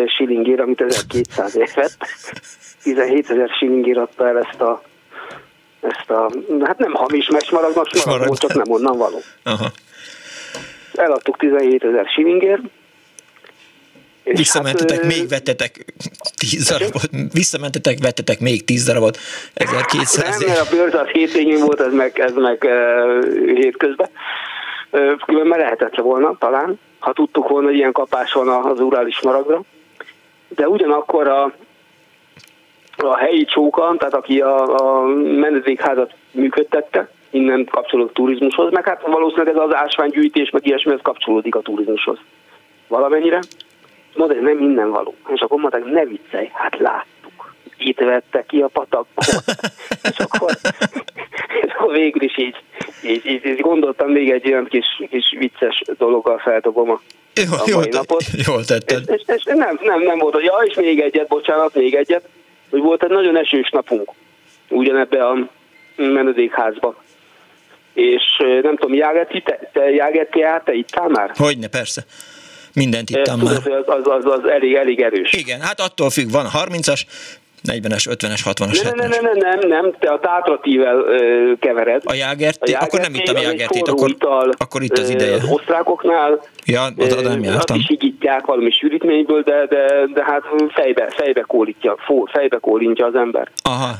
shillingért, amit 1200 ért vett, 17 ezer shillingért adta el ezt a, ezt a, hát nem hamis mesmaragnak, smaragd csak nem onnan való. Aha. Eladtuk 17 ezer shillingért, Visszamentetek, hát, még vettetek 10 darabot, visszamentetek, vettetek még 10 darabot, 1200 Nem, mert a bőrz az hétvégén volt, ez meg, ez meg uh, hétközben. Uh, különben lehetett volna, talán, ha tudtuk volna, hogy ilyen kapás van az urális maragra. De ugyanakkor a, a helyi csóka, tehát aki a, a menedékházat működtette, innen kapcsolódik turizmushoz, meg hát valószínűleg ez az ásványgyűjtés, meg ilyesmi, ez kapcsolódik a turizmushoz valamennyire mondta, hogy nem minden való. És akkor mondták, ne viccelj, hát láttuk. Itt vette ki a patakból. és, akkor, és akkor végül is így, így, így, így gondoltam még egy olyan kis, kis vicces dologgal feldobom a, jó, a mai napot. Jól tetted. És, és, és nem, nem, nem volt, ja, és még egyet, bocsánat, még egyet, hogy volt egy nagyon esős napunk ugyanebbe a menedékházba. És nem tudom, Jáget, te, te Jáget te ittál már? Hogyne, persze. Mindent itt már. Az, az, az, az elég, elég erős. Igen, hát attól függ, van 30-as, 40-es, 50-es, 60-as, nem, nem, nem, nem, nem, nem, te a tátratível kevered. A jágerté, akkor nem ittam jágertét, akkor, ital, akkor itt az ideje. Az osztrákoknál. Ja, oda, oda nem jártam. Azt is higítják valami sűrítményből, de, de, de hát fejbe, fejbe kólítja, fejbe kólintja az ember. Aha.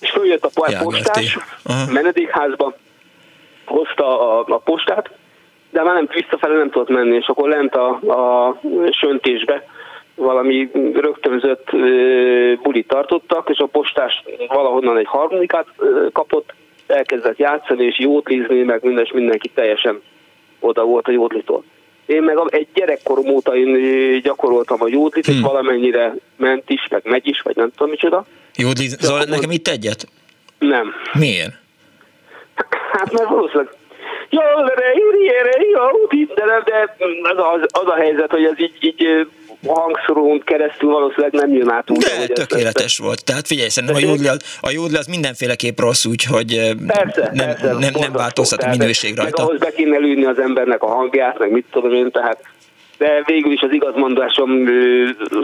És följött a postás, menedékházba, hozta a, a postát, de már nem visszafelé nem tudott menni, és akkor lent a, a söntésbe valami rögtönzött bulit tartottak, és a postás valahonnan egy harmadikát kapott, elkezdett játszani és jódlizni, meg minden, és mindenki teljesen oda volt a jódlitól. Én meg egy gyerekkorom óta én gyakoroltam a jódlit, hmm. és valamennyire ment is, meg megy is, vagy nem tudom micsoda. Jódlit, szóval nekem itt egyet? Nem. Miért? Hát mert valószínűleg jól reírjére, jó, de, de az, az, az a helyzet, hogy ez így, így hangszorón keresztül valószínűleg nem jön át úgy. De tökéletes ezt, volt. Tehát figyelj, szerintem a jódli, a jódli az mindenféleképp rossz, úgyhogy persze, nem, persze, nem, nem változtat a minőség rajta. Meg ahhoz be kéne lőni az embernek a hangját, meg mit tudom én, tehát de végül is az igazmondásom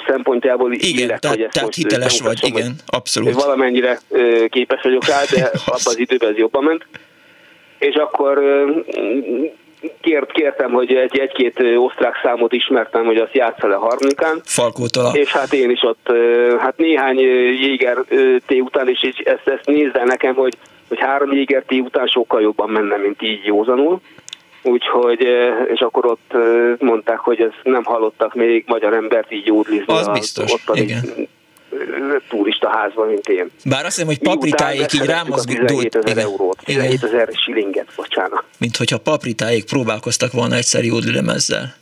szempontjából igen, élek, tehát, hogy ezt tehát hiteles vagy, igen, abszolút. Valamennyire képes vagyok rá, de abban az időben ez jobban ment és akkor kért, kértem, hogy egy, egy-két osztrák számot ismertem, hogy azt játsza le harmadikán. Falkótól. És hát én is ott, hát néhány jéger té után, és ezt, ezt nézze nekem, hogy, hogy három jéger té után sokkal jobban menne, mint így józanul. Úgyhogy, és akkor ott mondták, hogy ezt nem hallottak még magyar embert így jódlizni. Az biztos, ott igen turista házban, mint én. Bár azt hiszem, hogy papritáék így rámozgott. 17 ezer eurót, 17 ezer silinget, bocsánat. Mint hogyha papritáék próbálkoztak volna egyszer jódlemezzel.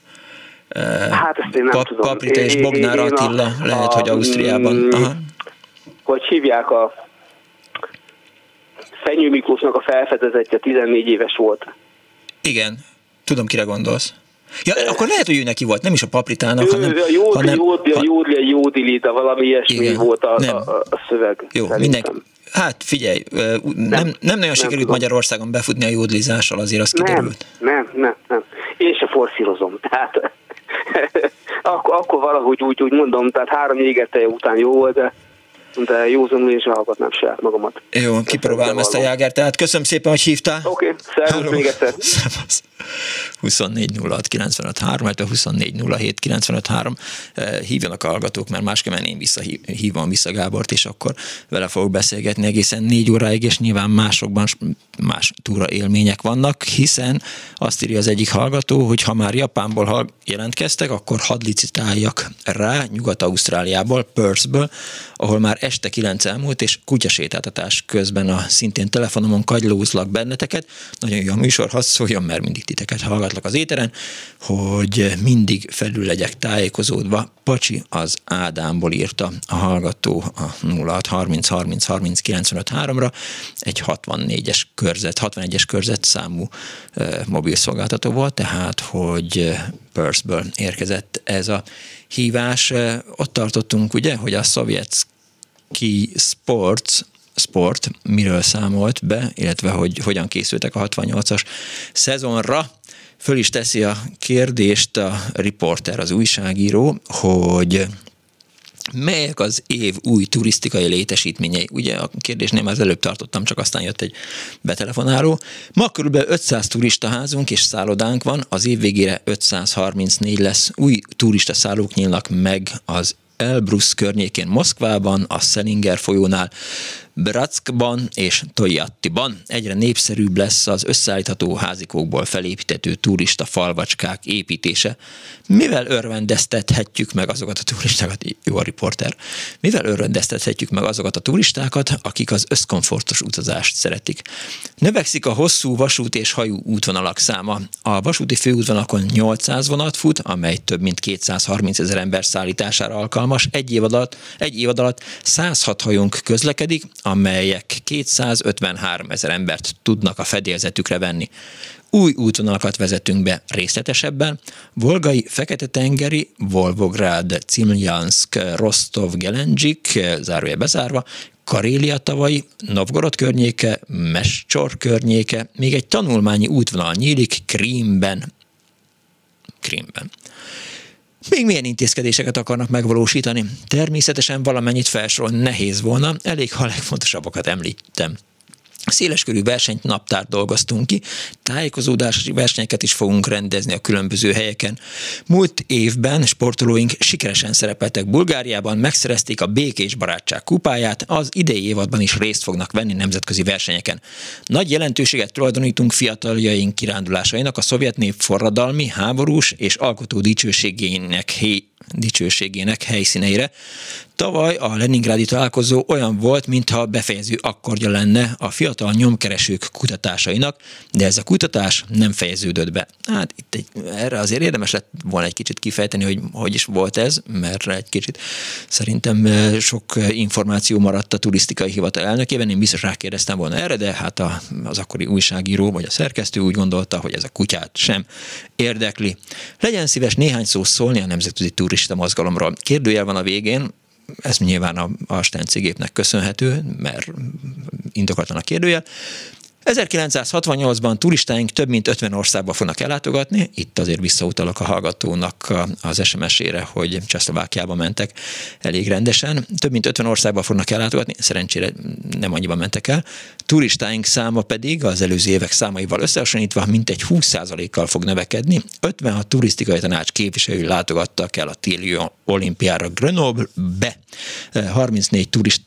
Hát ezt én nem pa- tudom. Paprita és Bognár Attila, a, lehet, a, hogy Ausztriában. Mm, Aha. Hogy hívják a Fenyő Miklósnak a felfedezetje 14 éves volt. Igen, tudom, kire gondolsz. Ja, akkor lehet, hogy ő neki volt, nem is a papritának, ő, hanem... A jódli, hanem, jódli, a jódli, a jódilita, valami ilyesmi igen, volt a, nem. a, a szöveg. Jó, mindenki. Hát figyelj, nem, nem, nem nagyon sikerült nem Magyarországon befutni a jódlizással, azért az kiderült. Nem, nem, nem. nem. Én se forszírozom, tehát akkor, akkor valahogy úgy, úgy mondom, tehát három jégerteje után jó volt, de de józanul én sem hallgatnám saját magamat. Jó, kipróbálom ezt a jágert. Tehát köszönöm szépen, hogy hívtál. Oké, okay, szervusz még egyszer. 24 06 95 3, 24 07 95 3. Hívjanak a hallgatók, mert másképpen én vissza, hívom vissza Gábort, és akkor vele fogok beszélgetni egészen négy óráig, és nyilván másokban más túra élmények vannak, hiszen azt írja az egyik hallgató, hogy ha már Japánból jelentkeztek, akkor hadd licitáljak rá Nyugat-Ausztráliából, Perthből, ahol már este kilenc elmúlt, és kutyasétáltatás közben a szintén telefonomon kagylózlak benneteket. Nagyon jó a műsor, hadd szóljon, mert mindig titeket hallgatlak az éteren, hogy mindig felül legyek tájékozódva. Pacsi az Ádámból írta a hallgató a 06 30 30 30 95 3-ra egy 64-es körzet, 61-es körzet számú mobilszolgáltató volt, tehát hogy Perthből érkezett ez a hívás. Ott tartottunk ugye, hogy a Szovjetski Sports Sport miről számolt be, illetve hogy hogyan készültek a 68-as szezonra. Föl is teszi a kérdést a riporter, az újságíró, hogy melyek az év új turisztikai létesítményei? Ugye a kérdés nem az előbb tartottam, csak aztán jött egy betelefonáló. Ma kb. 500 turista házunk és szállodánk van, az év végére 534 lesz. Új turista szállók nyílnak meg az Elbrus környékén Moszkvában, a Selinger folyónál, Bratskban és Tojattiban egyre népszerűbb lesz az összeállítható házikókból felépítető turista falvacskák építése. Mivel örvendeztethetjük meg azokat a turistákat, jó a riporter, mivel örvendeztethetjük meg azokat a turistákat, akik az összkomfortos utazást szeretik. Növekszik a hosszú vasút és hajó útvonalak száma. A vasúti főútvonalakon 800 vonat fut, amely több mint 230 ezer ember szállítására alkalmas. Egy év alatt, egy év alatt 106 hajónk közlekedik, amelyek 253 ezer embert tudnak a fedélzetükre venni. Új útvonalakat vezetünk be részletesebben. Volgai, Fekete-tengeri, Volvográd, Cimlyansk, Rostov, Gelendzsik, zárója bezárva, Karélia tavai, Novgorod környéke, Mescsor környéke, még egy tanulmányi útvonal nyílik Krímben. Krímben. Még milyen intézkedéseket akarnak megvalósítani? Természetesen valamennyit felsorolni nehéz volna, elég ha legfontosabbakat említem. Széleskörű versenyt naptárt dolgoztunk ki, tájékozódási versenyeket is fogunk rendezni a különböző helyeken. Múlt évben sportolóink sikeresen szerepeltek Bulgáriában, megszerezték a Békés Barátság kupáját, az idei évadban is részt fognak venni nemzetközi versenyeken. Nagy jelentőséget tulajdonítunk fiataljaink kirándulásainak a szovjet nép forradalmi, háborús és alkotó dicsőségének dicsőségének helyszíneire. Tavaly a Leningrádi találkozó olyan volt, mintha befejező akkordja lenne a fiatal nyomkeresők kutatásainak, de ez a kutatás nem fejeződött be. Hát itt egy, erre azért érdemes lett volna egy kicsit kifejteni, hogy hogy is volt ez, mert egy kicsit szerintem sok információ maradt a turisztikai hivatal elnökében, én biztos rákérdeztem volna erre, de hát a, az akkori újságíró vagy a szerkesztő úgy gondolta, hogy ez a kutyát sem érdekli. Legyen szíves néhány szó szólni a nemzetközi turista mozgalomról. Kérdőjel van a végén, ez nyilván a, a Stencigépnek köszönhető, mert indokoltan a kérdőjel. 1968-ban turistáink több mint 50 országba fognak ellátogatni, itt azért visszautalok a hallgatónak az SMS-ére, hogy Csehszlovákiába mentek elég rendesen. Több mint 50 országba fognak ellátogatni, szerencsére nem annyiban mentek el. Turistáink száma pedig az előző évek számaival összehasonlítva mintegy 20%-kal fog növekedni. 56 turisztikai tanács képviselői látogattak el a téli olimpiára Grenoble-be. 34 turist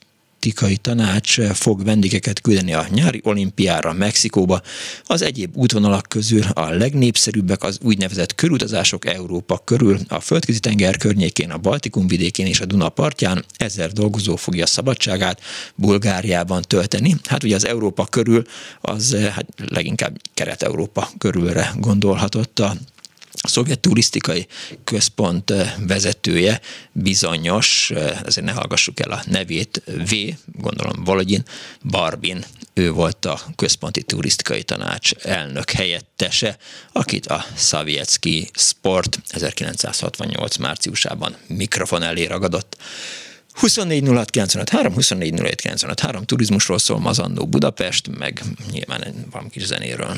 turisztikai tanács fog vendégeket küldeni a nyári olimpiára Mexikóba. Az egyéb útvonalak közül a legnépszerűbbek az úgynevezett körutazások Európa körül, a földközi tenger környékén, a Baltikum vidékén és a Duna partján. Ezer dolgozó fogja szabadságát Bulgáriában tölteni. Hát ugye az Európa körül az hát leginkább Kelet-Európa körülre gondolhatott a a szovjet turisztikai központ eh, vezetője bizonyos, eh, ezért ne hallgassuk el a nevét, V, gondolom Volodyin Barbin, ő volt a központi turisztikai tanács elnök helyettese, akit a Szavjetszki Sport 1968 márciusában mikrofon elé ragadott. 24 06 turizmusról szól Mazandó Budapest, meg nyilván van kis zenéről.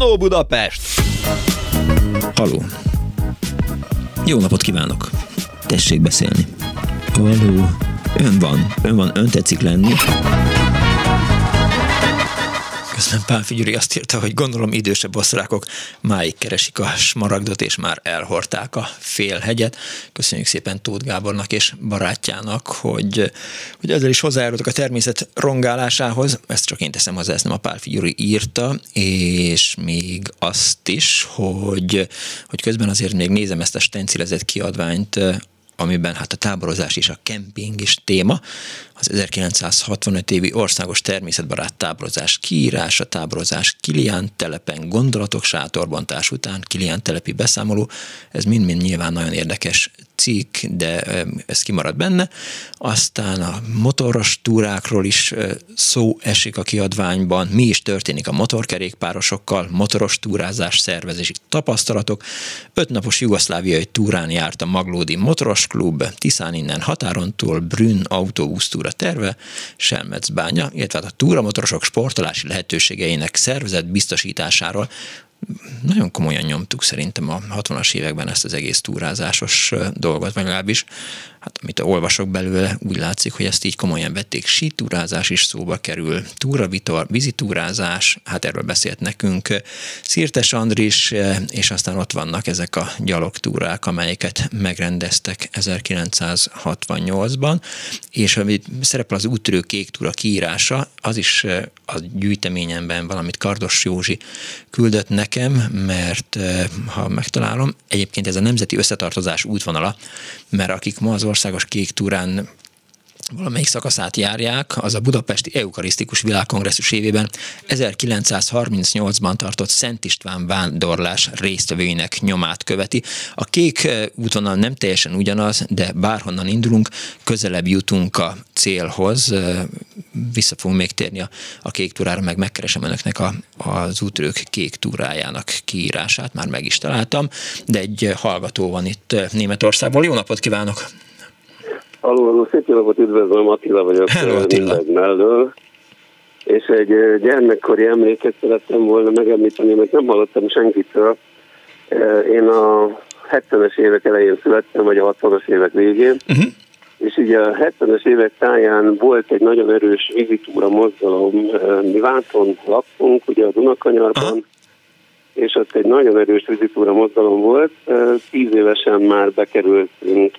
Annó Budapest! Haló. Jó napot kívánok. Tessék beszélni. Haló. Ön van. Ön van. Ön tetszik lenni. Közben Pál Figyuri azt írta, hogy gondolom idősebb osztrákok máig keresik a smaragdot, és már elhorták a félhegyet. Köszönjük szépen Tóth Gábornak és barátjának, hogy, hogy ezzel is hozzájárultak a természet rongálásához. Ezt csak én teszem hozzá, ezt nem a Pál Figyuri írta, és még azt is, hogy, hogy közben azért még nézem ezt a stencilezett kiadványt, amiben hát a táborozás és a kemping is téma. Az 1965 évi országos természetbarát táborozás kiírása, táborozás Kilián telepen, gondolatok sátorbontás után, Kilián telepi beszámoló, ez mind-mind nyilván nagyon érdekes cikk, de ez kimarad benne. Aztán a motoros túrákról is szó esik a kiadványban, mi is történik a motorkerékpárosokkal, motoros túrázás szervezési tapasztalatok. Ötnapos jugoszláviai túrán járt a Maglódi Motoros Klub, Tiszán innen határon túl Brünn autóbusztúra terve, Selmecbánya, illetve hát a túramotorosok sportolási lehetőségeinek szervezet biztosításáról nagyon komolyan nyomtuk szerintem a 60-as években ezt az egész túrázásos dolgot, vagy legalábbis hát amit olvasok belőle, úgy látszik, hogy ezt így komolyan vették. Sítúrázás is szóba kerül, túravitor, vízitúrázás, hát erről beszélt nekünk Szirtes Andris, és aztán ott vannak ezek a gyalogtúrák, amelyeket megrendeztek 1968-ban, és amit szerepel az úttörő kék túra kiírása, az is a gyűjteményemben valamit Kardos Józsi küldött nekem, mert ha megtalálom, egyébként ez a Nemzeti Összetartozás útvonala, mert akik ma az országos kék túrán valamelyik szakaszát járják, az a Budapesti Eukarisztikus Világkongresszus évében 1938-ban tartott Szent István vándorlás résztvevőinek nyomát követi. A kék eh, útvonal nem teljesen ugyanaz, de bárhonnan indulunk, közelebb jutunk a célhoz. Eh, vissza fogunk még térni a, kék túrára, meg megkeresem önöknek a, az útrők kék túrájának kiírását, már meg is találtam, de egy hallgató van itt eh, Németországból. Jó napot kívánok! Alul, alul, szép napot üdvözlöm, Attila vagyok Hello, Attila. mellől. És egy gyermekkori emléket szerettem volna megemlíteni, mert nem hallottam senkitől. Én a 70-es évek elején születtem, vagy a 60-as évek végén, uh-huh. és ugye a 70-es évek táján volt egy nagyon erős vizitúra mozgalom. Mi Váton laktunk, ugye a Dunakanyarban, uh-huh. és ott egy nagyon erős vizitúra mozgalom volt. Tíz évesen már bekerültünk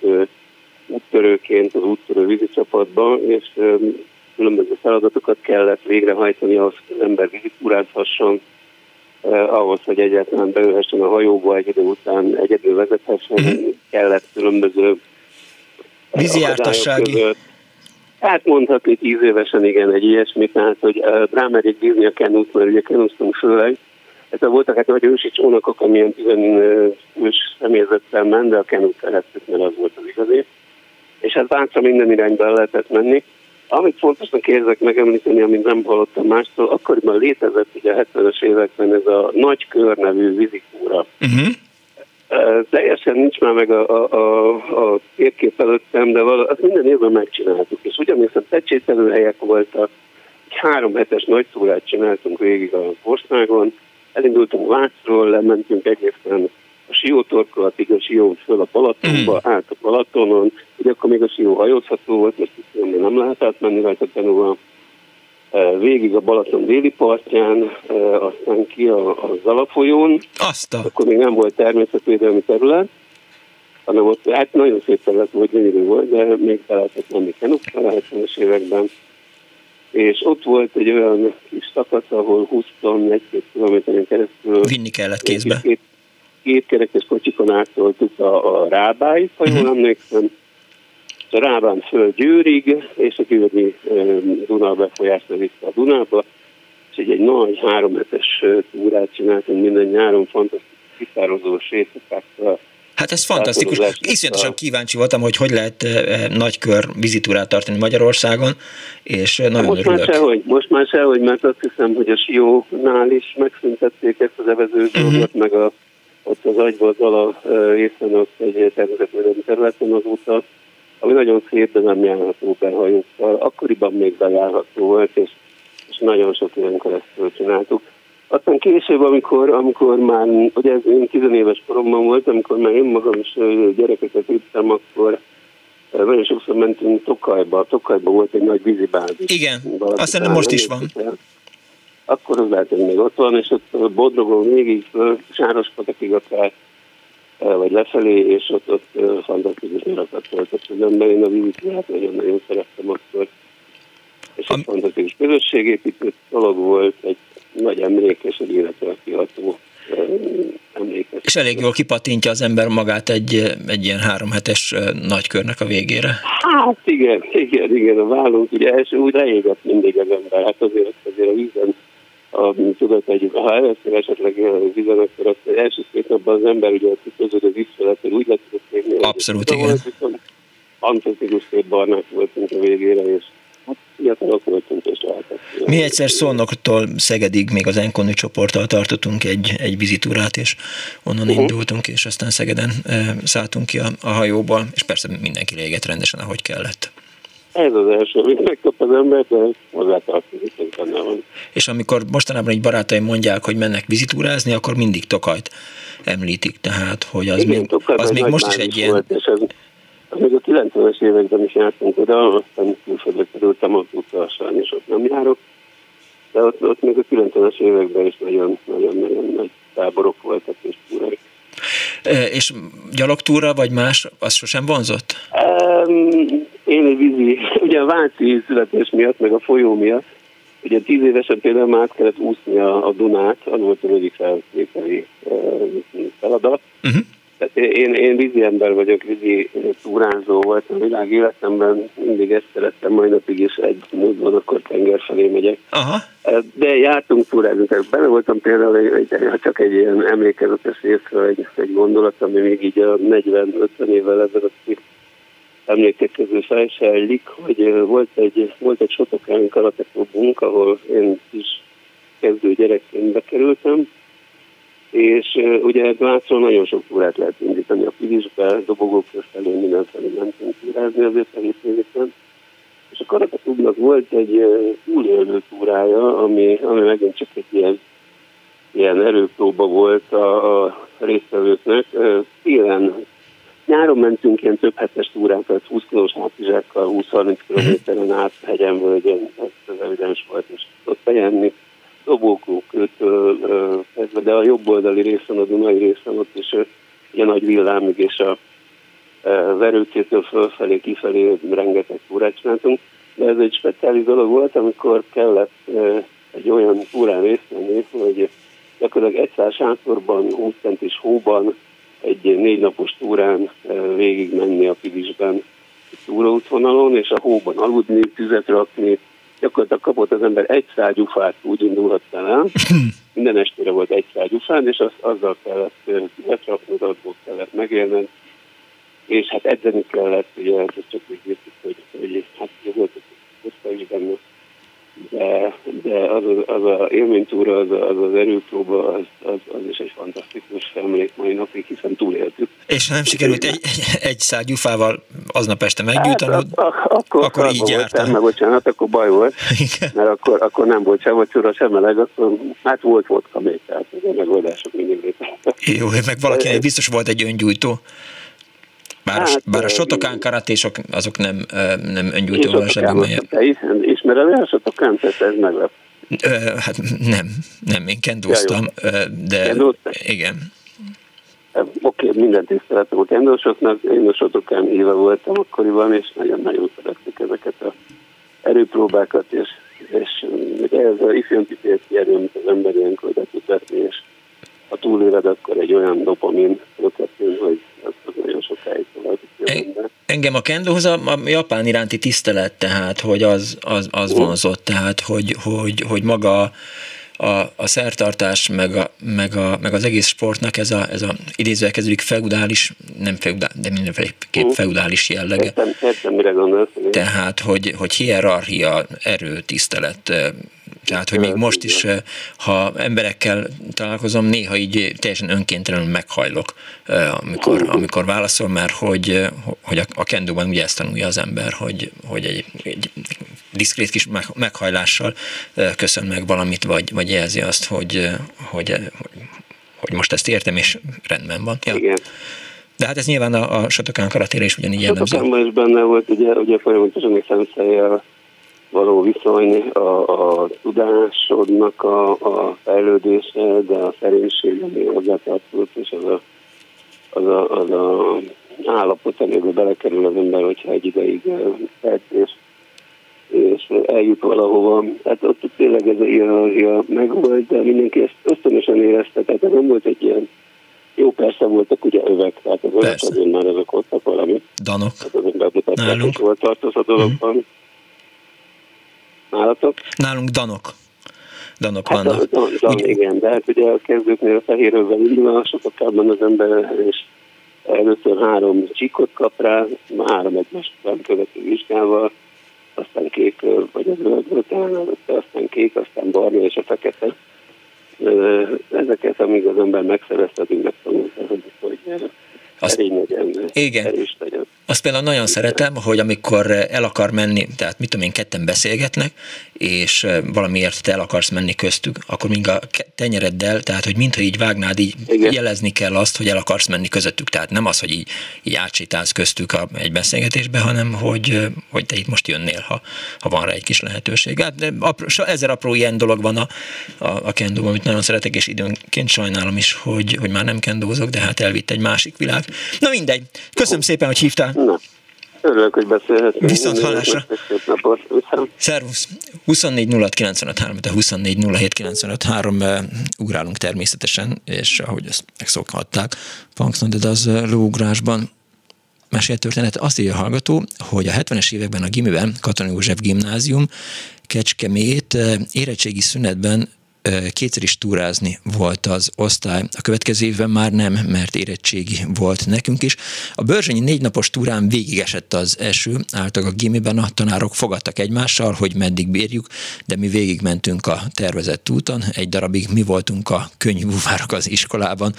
úttörőként az úttörő vízicsapatba, és különböző feladatokat kellett végrehajtani ahhoz, hogy az ember vízitúrázhasson, eh, ahhoz, hogy egyáltalán beülhessen a hajóba, egy idő után egyedül vezethessen, uh-huh. kellett különböző vízjártassági. Hát mondhatni tíz évesen igen, egy ilyesmi, tehát hogy rámerjék bízni a kenút, mert ugye kenúztunk főleg. Ez voltak hát vagy ősi csónakok, amilyen 15 személyzettel ment, de a kenút szerettük, mert az volt az igazi és hát Vácra minden irányba lehetett menni. Amit fontosnak érzek megemlíteni, amit nem hallottam mástól, akkoriban létezett ugye a 70-es években ez a nagy kör nevű vizikúra. Uh-huh. Uh, teljesen nincs már meg a, a, a, a térkép előttem, de vala, azt minden évben megcsináltuk, és ugyanis a pecsételőhelyek voltak, egy három hetes nagy túrát csináltunk végig a országon, elindultunk Vácról, lementünk egészen a siótorkolatig, a sión föl a Balatonba, mm. át a Balatonon, ugye akkor még a sió hajózható volt, most nem lehet átmenni rajta tanulva, e, végig a Balaton déli partján, e, aztán ki a, a Zalafolyón, Azt a... akkor még nem volt természetvédelmi terület, hanem ott hát nagyon szép terület volt, gyönyörű volt, de még be lehetett menni kenukra a 70-es években. És ott volt egy olyan kis szakasz, ahol 21 kilométeren keresztül vinni kellett kézbe. Két, kétkerekes kocsikon átszoltuk a, a Rábáit, ha jól uh-huh. emlékszem, a Rábán föl Győrig, és a Győri Duna befolyásra vissza a Dunába, és egy, egy nagy háromhetes túrát csináltunk minden nyáron, fantasztikus kiszározós éjszakákkal, Hát ez fantasztikus. Iszonyatosan kíváncsi voltam, hogy hogy lehet nagy kör vizitúrát tartani Magyarországon, és nagyon most örülök. Már sehogy, most már sehogy, mert azt hiszem, hogy a Siónál is megszüntették ezt az evezős uh-huh. dolgot, meg a ott az agyvaldala részen ott egy természetvédelmi területen azóta, ami nagyon szép, de nem járható behajókkal. Akkoriban még bejárható volt, és, és nagyon sok ilyen keresztül csináltuk. Aztán később, amikor, amikor már, ugye ez én tizenéves koromban volt, amikor már én magam is gyerekeket üttem, akkor nagyon sokszor mentünk Tokajba. Tokajba volt egy nagy vízibázis. Igen, azt hiszem most is van. Akkor az lehet, hogy még ott van, és ott Bodrogon végig Sárospatakig akár vagy lefelé, és ott, ott fantasztikus nyarakat voltak az ember. Én a vízitúrát nagyon-nagyon szerettem akkor. És egy fantasztikus közösségépítő dolog volt, egy nagy emlékes, egy életre kiható emlékes. És elég jól kipatintja az ember magát egy, egy ilyen háromhetes nagykörnek a végére. Hát igen, igen, igen, a vállunk ugye első úgy leégett mindig az ember, hát azért, azért a vízen a, tudod, hogy ha először esetleg vízen, akkor az első két napban az ember ugye között az visszaletől úgy lett, hogy Abszolút, igen. Volt, fantasztikus szép barnák voltunk a végére, és fiatalok voltunk, és lehetett. Mi egyszer Szolnoktól Szegedig még az Enkonű csoporttal tartottunk egy, egy vizitúrát, és onnan uh-huh. indultunk, és aztán Szegeden e, szálltunk ki a, a hajóból, és persze mindenki légett rendesen, ahogy kellett. Ez az első, amit megkap az ember, de hozzátartozik, hogy benne van. És amikor mostanában egy barátaim mondják, hogy mennek vizitúrázni, akkor mindig Tokajt említik, tehát, hogy az Igen, még, az még most is egy ilyen... Volt, és ez, még a 90-es években is jártunk oda, aztán külföldre kerültem autókkal, sajnos ott nem járok, de ott, ott még a 90-es években is nagyon-nagyon nagy táborok voltak és túrák. És gyalogtúra vagy más, az sosem vonzott? Um, én egy vízi, ugye a Váci születés miatt, meg a folyó miatt, ugye tíz évesen például már át kellett úszni a, a Dunát, az volt az egyik feltételi feladat, uh-huh. Tehát én, én vízi ember vagyok, vízi túrázó voltam a világ életemben, mindig ezt szerettem, mai napig is egy módon, akkor tenger felé megyek. Aha. De jártunk túrázni, tehát bele voltam például, egy, egy, csak egy ilyen emlékezetes részről egy, egy gondolat, ami még így a 40-50 évvel ezelőtt emlékek közül felsejlik, hogy volt egy, volt egy Sotokán karateklubunk, ahol én is kezdő gyerekként bekerültem, és ugye Vácról nagyon sok túrát lehet indítani a Pilisbe, dobogók felé mindenfelé mentünk túrázni azért egész évében. És a Karakaklubnak volt egy túlélő túrája, ami, ami megint csak egy ilyen, ilyen erőpróba volt a, a résztvevőknek. Télen Nyáron mentünk ilyen több hetes túrán, tehát 20 kilós hátizsákkal, 20-30 kilométeren át hegyen, völgyen, ez evidens volt, és ott bejenni kezdve, de a jobb oldali részen, a Dunai részen ott is ilyen nagy villámig, és a verőcétől fölfelé, kifelé rengeteg túrát csináltunk. De ez egy speciális dolog volt, amikor kellett egy olyan túrán részt venni, hogy gyakorlatilag egy száz sátorban, 20 centis hóban egy négy napos túrán végig menni a Pilisben túraútvonalon, és a hóban aludni, tüzet rakni, gyakorlatilag kapott az ember egy szál gyufát, úgy indulhattál el. Minden estére volt egy szál gyufán, és az, azzal kellett lecsapnod, abból kellett megélned. És hát edzeni kellett, ugye ez csak úgy értük, hogy, hogy hát volt egy benne de, de az, az, az a élménytúra, az, az az erőpróba, az, az, az is egy fantasztikus emlék mai napig, hiszen túléltük. És nem sikerült egy, egy, egy szár gyufával aznap este meggyújtanod, hát, akkor, akkor így jártál. Meg bocsánat, akkor baj volt, Igen. mert akkor, akkor nem volt sem vacsora, sem meleg, akkor hát volt vodka még, tehát a megoldások mindig léteztek. Jó, meg valakinek biztos volt egy öngyújtó. Bár, hát, bár a sotokán karatésok azok nem, nem öngyújtóval sem Te ismered el a sotokán, tehát ez meglep. Hát nem, nem, én kendóztam, de Kendóztam? igen. Oké, okay, minden tiszteletem a kendósoknak, én a sotokán éve voltam akkoriban, és nagyon-nagyon szeretik ezeket a erőpróbákat, és, és ez a ifjonti erő, amit az ember ilyenkor be tud vetni, és ha túléled, akkor egy olyan dopamin protein, hogy nagyon sokáig. Engem a kendohoz a, a japán iránti tisztelet, tehát, hogy az, az, az vonzott, tehát, hogy, hogy, hogy maga a, a szertartás, meg, a, meg, a, meg az egész sportnak ez a, ez a idézővel kezdődik feudális, nem feudális, de mindenféleképp uh. feudális jellege. Értem, értem, mire gondolsz. Tehát, hogy, hogy hierarchia, erő, tisztelet tehát, hogy még most is, eh, ha emberekkel találkozom, néha így teljesen önkéntelenül meghajlok, eh, amikor, amikor válaszol, mert hogy, eh, hogy a, a kendóban ugye ezt tanulja az ember, hogy, hogy egy, egy diszkrét kis meghajlással köszön meg valamit, vagy, vagy jelzi azt, hogy, hogy, hogy most ezt értem, és rendben van. Ja. Igen. De hát ez nyilván a, a Sotokán karatére is ugyanígy jellemző. Sotokánban is benne volt, ugye, ugye folyamatosan egy szemszelyel való viszony, a, a tudásodnak a, a fejlődése, de a szerénység, ami hozzátartozott, és az a, az a, az a állapot, amiben belekerül az ember, hogyha egy ideig tett, és, és eljut valahova. Tehát ott tényleg ez a hierarchia megvolt, de mindenki ezt ösztönösen érezte, tehát nem volt egy ilyen jó, persze voltak ugye övek, tehát az övek azért már ezek voltak valami. Danok. Tehát az ember mutatják, hogy volt tartoz a dologban. Mm. Nálatok? Nálunk danok. Danok hát vannak. Dan, dan, Úgy... Igen, de hát ugye a kezdőknél a fehérővel indul, sokakában az ember, és először három csíkot kap rá, három egymást követő vizsgával, aztán kék, vagy az talán előtte, aztán kék, aztán barna és a fekete. Ezeket, amíg az ember megszerezte, addig megtanulta, hogy, hogy azt, legyen, igen. erős legyen. Azt például nagyon szeretem, hogy amikor el akar menni, tehát mit tudom én, ketten beszélgetnek, és valamiért te el akarsz menni köztük, akkor még a tenyereddel, tehát hogy mintha így vágnád, így Igen. jelezni kell azt, hogy el akarsz menni közöttük. Tehát nem az, hogy így, így átsétálsz köztük a, egy beszélgetésbe, hanem hogy, hogy te itt most jönnél, ha, ha van rá egy kis lehetőség. Hát apró, ezer apró ilyen dolog van a, a, a kendóban, amit nagyon szeretek, és időnként sajnálom is, hogy, hogy már nem kendózok, de hát elvitt egy másik világ. Na mindegy. Köszönöm szépen, hogy hívtál. Na. Örülök, hogy beszélhetünk. Viszont hallásra. Szervusz. 24 06 953, de 24 07 953 ugrálunk természetesen, és ahogy ezt megszokhatták, Punks az lóugrásban mesélt történet. Azt írja a hallgató, hogy a 70-es években a gimiben, Katona József gimnázium, Kecskemét érettségi szünetben kétszer is túrázni volt az osztály. A következő évben már nem, mert érettségi volt nekünk is. A Börzsönyi négy napos túrán végigesett az eső, álltak a gimiben, a tanárok fogadtak egymással, hogy meddig bírjuk, de mi végigmentünk a tervezett úton, egy darabig mi voltunk a könyvúvárok az iskolában.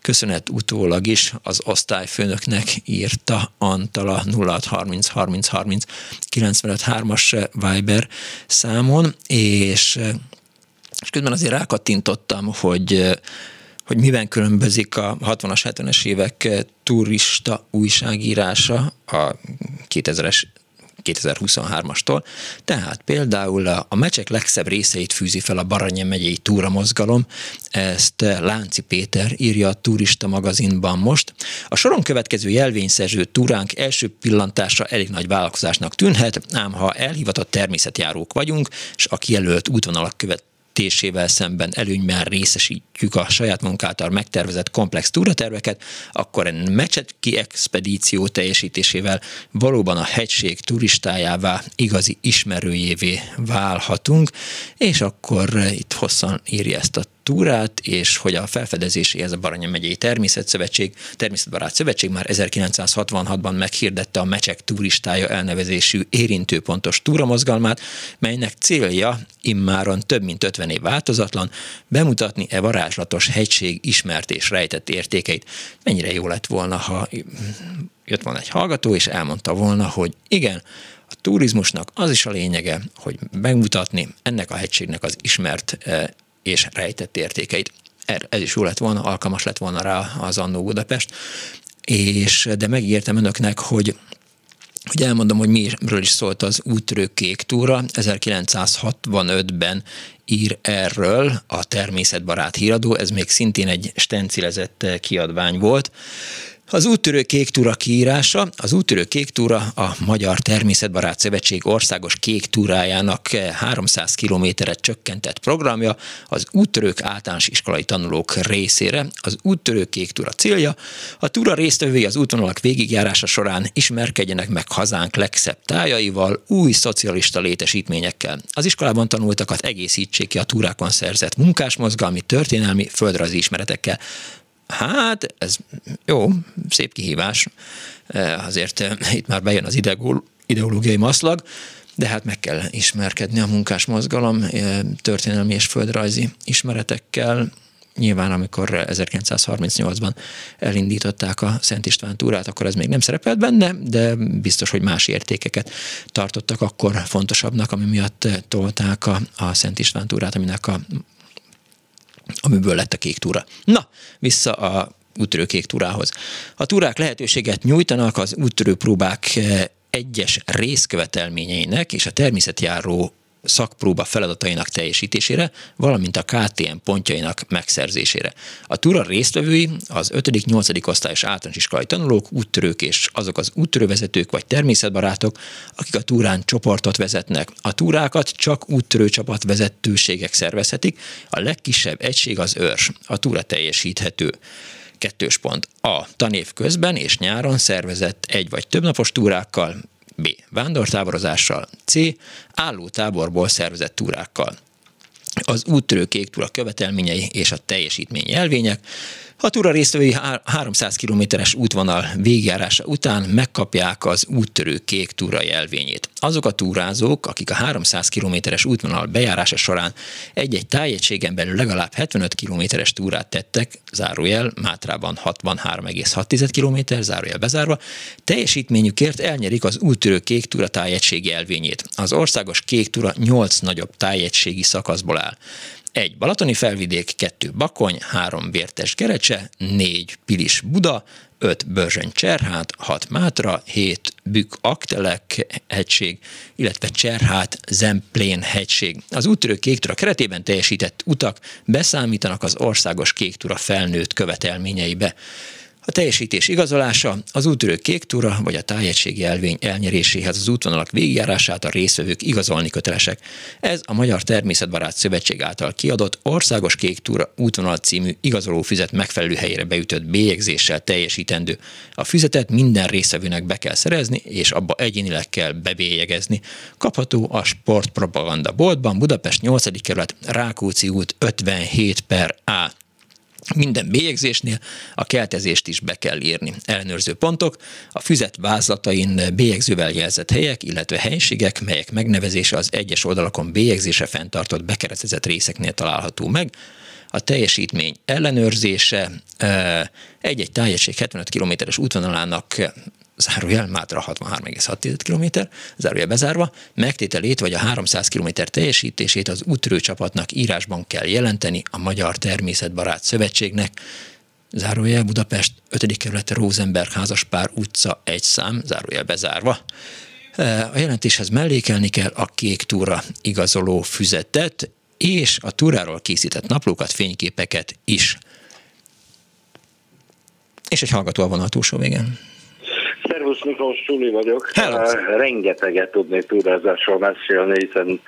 Köszönet utólag is az osztályfőnöknek írta Antala 0630 30 30 95 3-as Viber számon, és és közben azért rákattintottam, hogy hogy miben különbözik a 60-as, 70-es évek turista újságírása a 2000-es 2023-astól. Tehát például a mecsek legszebb részeit fűzi fel a Baranya megyei túramozgalom, ezt Lánci Péter írja a turista magazinban most. A soron következő jelvényszerző túránk első pillantásra elég nagy vállalkozásnak tűnhet, ám ha elhivatott természetjárók vagyunk, és a kijelölt útvonalak követ tésével szemben előnyben részesítjük a saját munkáltal megtervezett komplex túraterveket, akkor egy mecsetki expedíció teljesítésével valóban a hegység turistájává, igazi ismerőjévé válhatunk, és akkor itt hosszan írja ezt a túrát, és hogy a felfedezéséhez a Baranya megyei Természetszövetség, Természetbarát Szövetség már 1966-ban meghirdette a Mecsek turistája elnevezésű érintőpontos túramozgalmát, melynek célja immáron több mint 50 év változatlan, bemutatni e varázslatos hegység ismert és rejtett értékeit. Mennyire jó lett volna, ha jött volna egy hallgató, és elmondta volna, hogy igen, a turizmusnak az is a lényege, hogy megmutatni ennek a hegységnek az ismert eh, és rejtett értékeit. Er, ez is jó lett volna, alkalmas lett volna rá az Annó Budapest, és, de megígértem önöknek, hogy hogy elmondom, hogy miről is szólt az útrő kék túra. 1965-ben ír erről a természetbarát híradó, ez még szintén egy stencilezett kiadvány volt, az úttörő kék túra kiírása, az úttörő kék túra a Magyar Természetbarát Szövetség országos kék túrájának 300 kilométeret csökkentett programja az úttörők általános iskolai tanulók részére. Az úttörő kék túra célja, a túra résztvevői az útvonalak végigjárása során ismerkedjenek meg hazánk legszebb tájaival, új szocialista létesítményekkel. Az iskolában tanultakat egészítsék ki a túrákon szerzett munkásmozgalmi, történelmi, földrajzi ismeretekkel. Hát, ez jó, szép kihívás. E, azért e, itt már bejön az ideológiai maszlag, de hát meg kell ismerkedni a munkás mozgalom e, történelmi és földrajzi ismeretekkel, nyilván amikor 1938-ban elindították a Szent István túrát, akkor ez még nem szerepelt benne, de biztos, hogy más értékeket tartottak akkor fontosabbnak, ami miatt tolták a, a Szent István túrát, aminek a amiből lett a kék túra. Na, vissza a úttörő kék túrához. A túrák lehetőséget nyújtanak az úttörő próbák egyes részkövetelményeinek és a természetjáró szakpróba feladatainak teljesítésére, valamint a KTM pontjainak megszerzésére. A túra résztvevői az 5.-8. osztályos általános iskolai tanulók, úttörők és azok az úttörővezetők vagy természetbarátok, akik a túrán csoportot vezetnek. A túrákat csak úttörő csapat vezetőségek szervezhetik, a legkisebb egység az őrs. A túra teljesíthető. Kettős pont. A. Tanév közben és nyáron szervezett egy vagy több napos túrákkal, B. Vándortáborozással. C. Álló táborból szervezett túrákkal. Az úttörő kék túra követelményei és a teljesítmény jelvények, a túra résztvevői 300 kilométeres útvonal végjárása után megkapják az úttörő kék túra jelvényét. Azok a túrázók, akik a 300 kilométeres útvonal bejárása során egy-egy tájegységen belül legalább 75 kilométeres túrát tettek, zárójel Mátrában 63,6 km, zárójel bezárva, teljesítményükért elnyerik az úttörő kék túra tájegység jelvényét. Az országos kék túra 8 nagyobb tájegységi szakaszból áll. Egy Balatoni felvidék, kettő Bakony, három Vértes Gerecse, négy Pilis Buda, öt Börzsöny Cserhát, hat Mátra, hét Bükk Aktelek hegység, illetve Cserhát Zemplén hegység. Az úttörő kéktúra keretében teljesített utak beszámítanak az országos kéktúra felnőtt követelményeibe. A teljesítés igazolása, az útörő kék túra vagy a tájegységi elvény elnyeréséhez az útvonalak végigjárását a részvevők igazolni kötelesek. Ez a Magyar Természetbarát Szövetség által kiadott Országos Kék Túra útvonal című igazoló füzet megfelelő helyére beütött bélyegzéssel teljesítendő. A füzetet minden részvevőnek be kell szerezni, és abba egyénileg kell bebélyegezni. Kapható a Sportpropaganda boltban Budapest 8. kerület Rákóczi út 57 per A. Minden bélyegzésnél a keltezést is be kell írni. Ellenőrző pontok, a füzet vázlatain bélyegzővel jelzett helyek, illetve helységek, melyek megnevezése az egyes oldalakon bélyegzése fenntartott bekeresztezett részeknél található meg, a teljesítmény ellenőrzése, egy-egy tájegység 75 km-es útvonalának zárójel Mátra 63,6 km, zárójel bezárva, megtételét vagy a 300 km teljesítését az útrő csapatnak írásban kell jelenteni a Magyar Természetbarát Szövetségnek, zárójel Budapest 5. kerület Rosenberg házaspár utca egy szám, zárójel bezárva. E, a jelentéshez mellékelni kell a kék túra igazoló füzetet, és a túráról készített naplókat, fényképeket is. És egy hallgató a túlsó végén. Szervusz Miklós Suli vagyok. Hello. Uh, rengeteget tudnék túrázásról mesélni, hiszen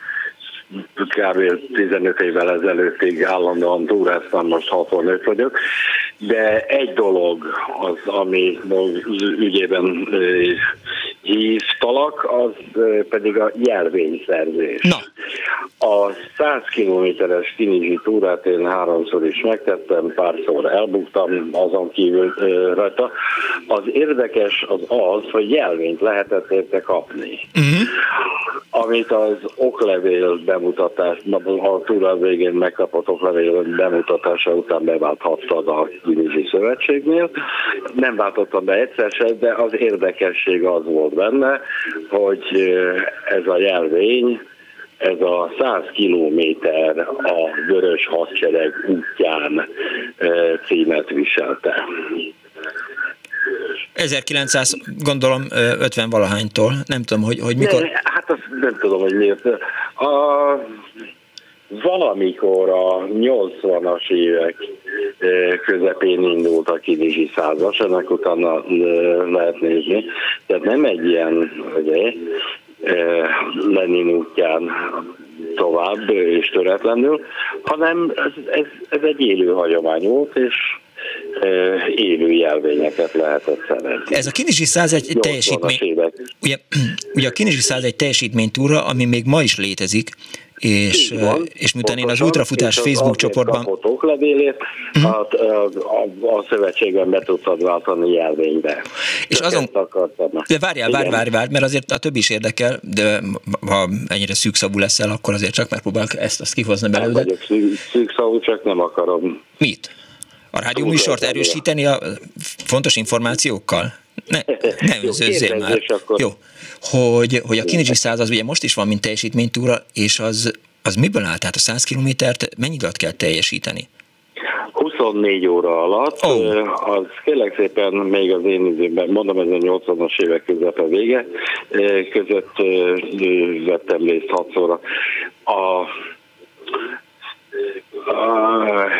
kb. 15 évvel ezelőttig állandóan túráztam, most 65 vagyok, de egy dolog az, ami ügyében hívtalak, az pedig a jelvényszerzés. Na. A 100 kilométeres kinizsi túrát én háromszor is megtettem, párszor elbuktam azon kívül rajta. Az érdekes az az, hogy jelvényt lehetett érte kapni. Uh-huh. Amit az oklevél bemutatás, a túra végén megkapott oklevél bemutatása után beválthattad a kinizsi szövetségnél. Nem váltottam be egyszer se, de az érdekesség az volt benne, hogy ez a jelvény, ez a 100 kilométer a Vörös Hadsereg útján címet viselte. 1900, gondolom 50 valahánytól, nem tudom, hogy, hogy mikor... Ne, hát azt nem tudom, hogy miért. A, valamikor a 80-as évek közepén indult a kinizsi százas, ennek utána lehet nézni. Tehát nem egy ilyen, ugye, Lenin útján tovább és töretlenül, hanem ez, ez, ez egy élő hagyomány volt, és élő jelvényeket lehetett szerezni. Ez a Kinizsi 101 teljesítmény, ugye, ugye a Kinizsi 101 teljesítménytúra, ami még ma is létezik, és, és miután én az ultrafutás Facebook csoportban... Kapott oklevélét, uh-huh. a, a, a, a szövetségben be tudtad váltani jelvénybe. És Csak azon... De várjál, várj, várj, várj, mert azért a többi is érdekel, de ha ennyire szűkszavú leszel, akkor azért csak megpróbálok ezt azt kihozni belőle. Nem vagyok szűkszavú, csak nem akarom. Mit? A rádió műsort erősíteni a fontos információkkal? Ne, ne önzőzzél már. Akkor... Jó, hogy, hogy a Kinizsi száz az ugye most is van, mint teljesítménytúra, és az, az miből áll? Tehát a 100 kilométert mennyi időt kell teljesíteni? 24 óra alatt, oh. az kérlek szépen még az én időmben, mondom ez a 80-as évek közepe vége, között vettem részt 6 óra. A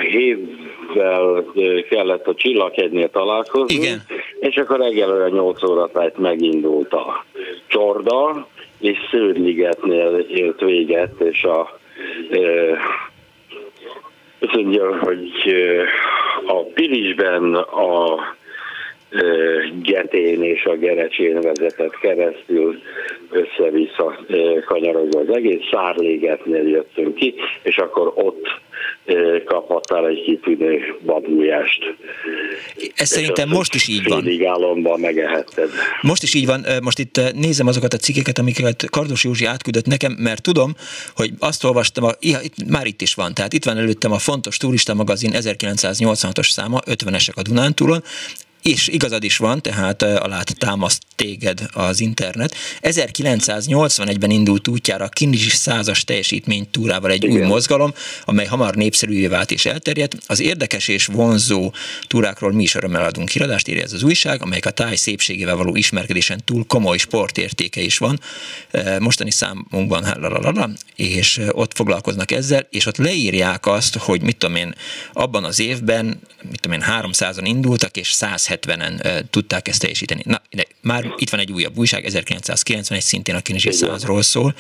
hévvel kellett a Csillaghegynél találkozni, Igen. és akkor reggelre 8 óra tájt megindult a csorda, és Szőrligetnél élt véget, és a azt mondja, hogy a Pilisben a Getén és a Gerecsén vezetett keresztül össze-vissza kanyarogva az egész, Szárlégetnél jöttünk ki, és akkor ott kaphattál egy kitűnő babújást. Ez szerintem most is így van. álomban megehetted. Most is így van. Most itt nézem azokat a cikkeket, amiket Kardos Józsi átküldött nekem, mert tudom, hogy azt olvastam, a, ja, itt, már itt is van, tehát itt van előttem a fontos turista magazin 1986-os száma, 50-esek a Dunántúlon, és igazad is van, tehát alá támaszt téged az internet. 1981-ben indult útjára a Kinizsi százas teljesítmény túrával egy Igen. új mozgalom, amely hamar népszerűvé vált és elterjedt. Az érdekes és vonzó túrákról mi is örömmel adunk híradást, írja ez az újság, amelyek a táj szépségével való ismerkedésen túl komoly sportértéke is van. Mostani számunkban, és ott foglalkoznak ezzel, és ott leírják azt, hogy mit tudom én, abban az évben, mit tudom én, 300-an indultak, és 170-en tudták ezt teljesíteni. Na, de már itt van egy újabb újság, 1991, szintén a Kinizsi százról szól.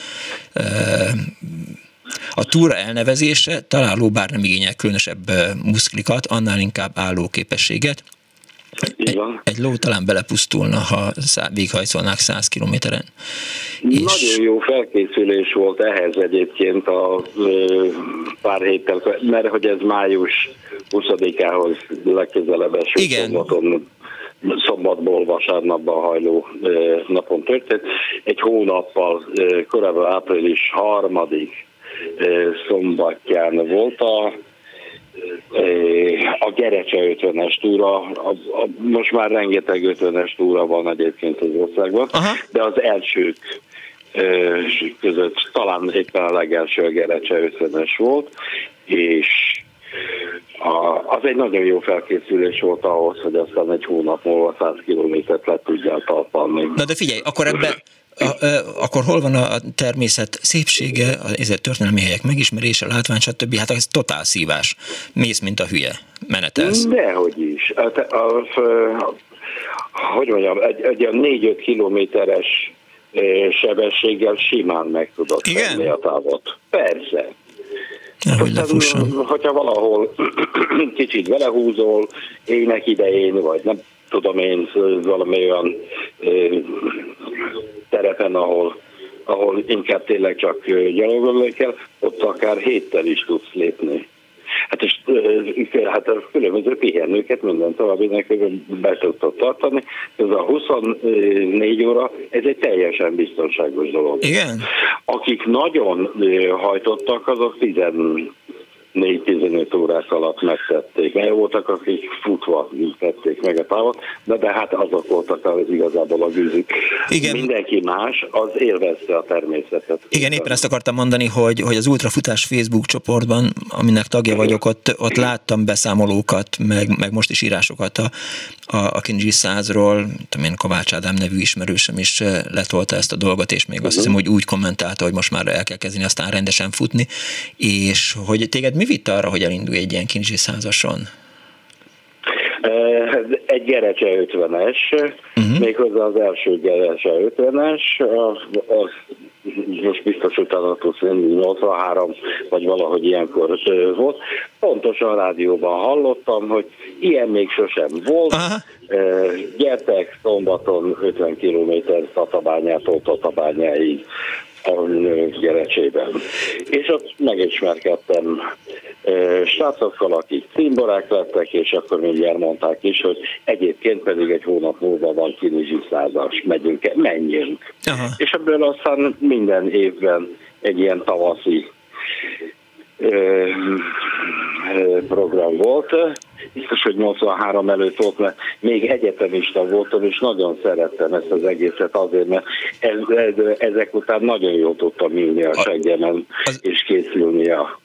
A túra elnevezése találó bár nem igényel különösebb muszklikat, annál inkább állóképességet. Egy, egy ló talán belepusztulna, ha véghajszolnák 100 kilométeren. Nagyon jó felkészülés volt ehhez egyébként a pár héttel, mert hogy ez május 20-ához legközelebb eső Igen. szombaton szombatból vasárnapban hajló napon történt. Egy hónappal korábban április harmadik szombatján volt a a Gerecse 50-es túra, a, a, most már rengeteg 50-es túra van egyébként az országban, Aha. de az elsők között talán éppen a legelső a Gerecse 50-es volt, és a, az egy nagyon jó felkészülés volt ahhoz, hogy aztán egy hónap múlva 100 kilométert le tudjál talpalni. Na de figyelj, akkor ebbe a, akkor hol van a természet szépsége, a történelmi helyek megismerése, látvány, stb. Hát ez totál szívás. Mész, mint a hülye. Menetelsz. Dehogy is. Hát, az, hogy mondjam, egy, egy 4-5 kilométeres sebességgel simán meg tudod tenni a távot. Persze. Aztán, hogyha valahol kicsit belehúzol ének idején, vagy nem tudom én, valami olyan terepen, ahol, ahol inkább tényleg csak gyalogolni kell, ott akár héttel is tudsz lépni. Hát, és, hát a különböző pihenőket minden további be tudtok tartani. Ez a 24 óra, ez egy teljesen biztonságos dolog. Igen. Akik nagyon hajtottak, azok 10 4-15 órák alatt megtették. Mert voltak, akik futva tették meg a távot, de, de hát azok voltak az igazából a gűzik. Igen. Mindenki más, az élvezte a természetet. Igen, éppen ezt akartam mondani, hogy, hogy az Ultrafutás Facebook csoportban, aminek tagja vagyok, ott, ott láttam beszámolókat, meg, meg most is írásokat a, a, a Kinzsi százról, tudom én, Kovács Ádám nevű ismerősöm is eh, letolta ezt a dolgot, és még azt uh-huh. hiszem, hogy úgy kommentálta, hogy most már el kell kezdeni aztán rendesen futni, és hogy téged mi vitt arra, hogy elindulj egy ilyen Kinzsi százason? Egy Gerecse 50-es, uh-huh. méghozzá az első Gerecse 50-es, az, most biztos utána tudsz lenni, 83 vagy valahogy ilyenkor volt. Pontosan a rádióban hallottam, hogy ilyen még sosem volt. Aha. Gyertek szombaton 50 km Tatabányától Tatabányáig a Gerecsében. És ott megismerkedtem srácokkal, akik címborák lettek, és akkor mindjárt mondták is, hogy egyébként pedig egy hónap múlva van kinizsi százas, megyünk, menjünk. Aha. És ebből aztán minden évben egy ilyen tavaszi program volt. Biztos, hogy 83 előtt volt, mert még egyetemista voltam, és nagyon szerettem ezt az egészet azért, mert ez, ez, ezek után nagyon jól tudtam ülni a seggemen, és készülni a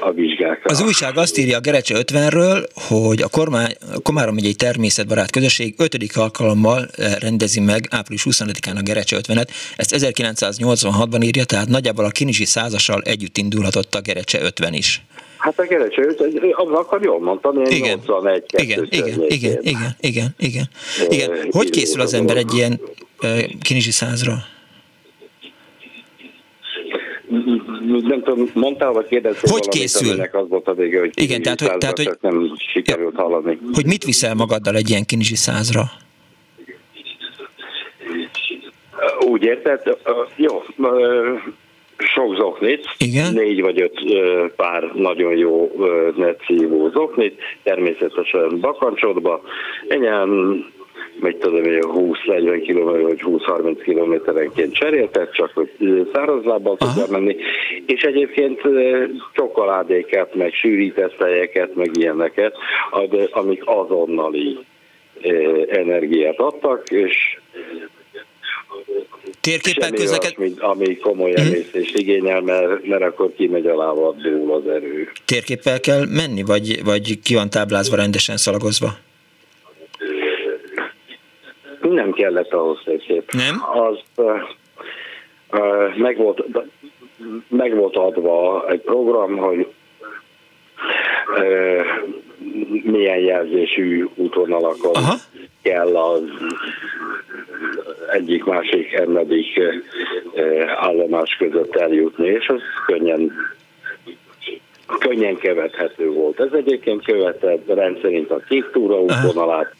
a vizsgákra. Az újság azt írja a Gerecse 50-ről, hogy a, kormány, a Komárom megyei természetbarát közösség 5. alkalommal rendezi meg április 25-án a Gerecse 50-et. Ezt 1986-ban írja, tehát nagyjából a Kinizsi százassal együtt indulhatott a Gerecse 50 is. Hát a 50, akkor jól mondtam, én igen. 81 igen, igen, igen, igen, igen, igen, igen, igen. Hogy készül az ember egy ilyen Kinizsi százra? nem tudom, mondtál, vagy kérdeztél Hogy valamit, készül? az volt a vége, hogy Igen, tehát, hogy, tehát, hogy nem sikerült ja, hallani. Hogy mit viszel magaddal egy ilyen kinizsi százra? Úgy érted? Jó, sok zoknit, Igen? négy vagy öt pár nagyon jó netszívó zoknit, természetesen bakancsodba, ennyien mit tudom, hogy 20-40 km vagy 20-30 kilométerenként cseréltek, csak hogy szárazlábbal tudja menni, és egyébként csokoládéket, meg sűrítesztelyeket, meg ilyeneket, amik azonnali energiát adtak, és Térképpel közleked... Ami komoly mhm. emésztést hmm. igényel, mert, mert akkor kimegy a lába, dúl az erő. Térképpel kell menni, vagy, vagy ki van táblázva rendesen szalagozva? Nem kellett ahhoz szép. Nem? Az uh, uh, meg, volt, meg volt adva egy program, hogy uh, milyen jelzésű útvonalakon Aha. kell az egyik másik ennedik állomás között eljutni, és az könnyen könnyen követhető volt. Ez egyébként követett rendszerint a kék túra útvonalát,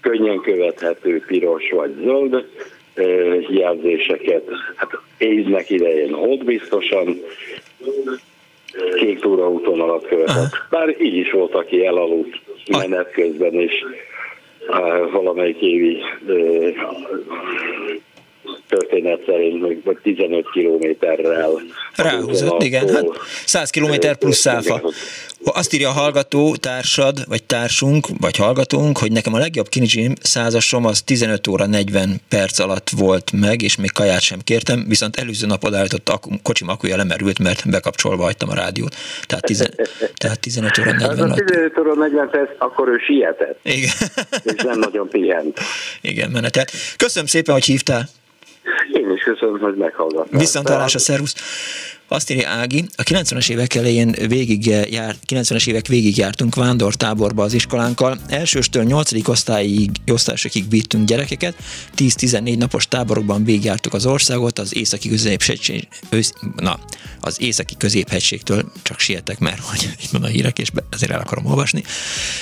könnyen követhető piros vagy zöld jelzéseket. Hát évnek idején ott biztosan kék túraúton alatt követett. Bár így is volt, aki elaludt menet közben, és valamelyik évi történet szerint vagy 15 kilométerrel. Ráhúzott, igen. Hát 100 kilométer plusz száfa. Azt írja a hallgató társad, vagy társunk, vagy hallgatónk, hogy nekem a legjobb Kinizsi százasom az 15 óra 40 perc alatt volt meg, és még kaját sem kértem, viszont előző nap odaállított a kocsim akkuja lemerült, mert bekapcsolva hagytam a rádiót. Tehát, tizen, tehát 15 óra 40 hát 15 óra 40 perc, akkor ő sietett. Igen. és nem nagyon pihent. Igen, menetelt. Köszönöm szépen, hogy hívtál. Én is köszönöm, hogy meghallgattam. Viszont a szervusz. Azt írja Ági, a 90-es évek elején végig járt, 90-es évek végig jártunk vándortáborba az iskolánkkal. Elsőstől 8. osztályig, osztályosokig vittünk gyerekeket, 10-14 napos táborokban végigjártuk az országot, az északi középhegység, na, az északi középhegységtől csak sietek, mert hogy itt van a hírek, és ezért el akarom olvasni.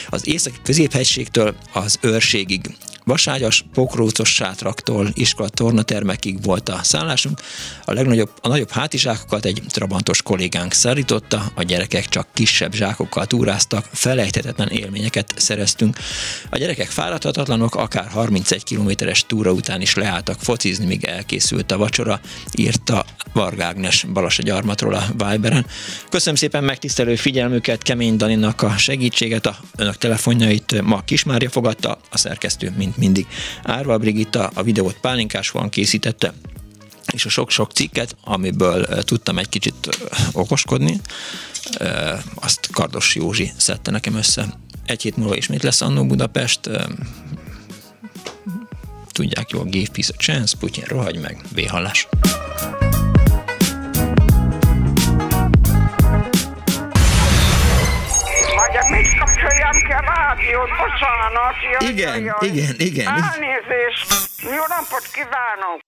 Az északi középhegységtől az őrségig Vaságyas, pokrócos sátraktól iskola tornatermekig volt a szállásunk. A legnagyobb, a nagyobb hátizsákokat egy trabantos kollégánk szállította, a gyerekek csak kisebb zsákokkal túráztak, felejthetetlen élményeket szereztünk. A gyerekek fáradhatatlanok, akár 31 kilométeres túra után is leálltak focizni, míg elkészült a vacsora, írta Vargágnes Balasa gyarmatról a Viberen. Köszönöm szépen megtisztelő figyelmüket, Kemény Daninak a segítséget, a önök telefonjait ma Kismárja fogadta, a szerkesztő, mint mindig. Árva Brigitta a videót pálinkás van készítette, és a sok-sok cikket, amiből tudtam egy kicsit okoskodni, azt Kardos Józsi szedte nekem össze. Egy hét múlva ismét lesz Annó Budapest, tudják jól, give peace a chance, Putyin rohagy meg, véhallás. rádiót? Bocsánat. Jaj, igen, jaj. igen, igen. Elnézést. Jó napot kívánok.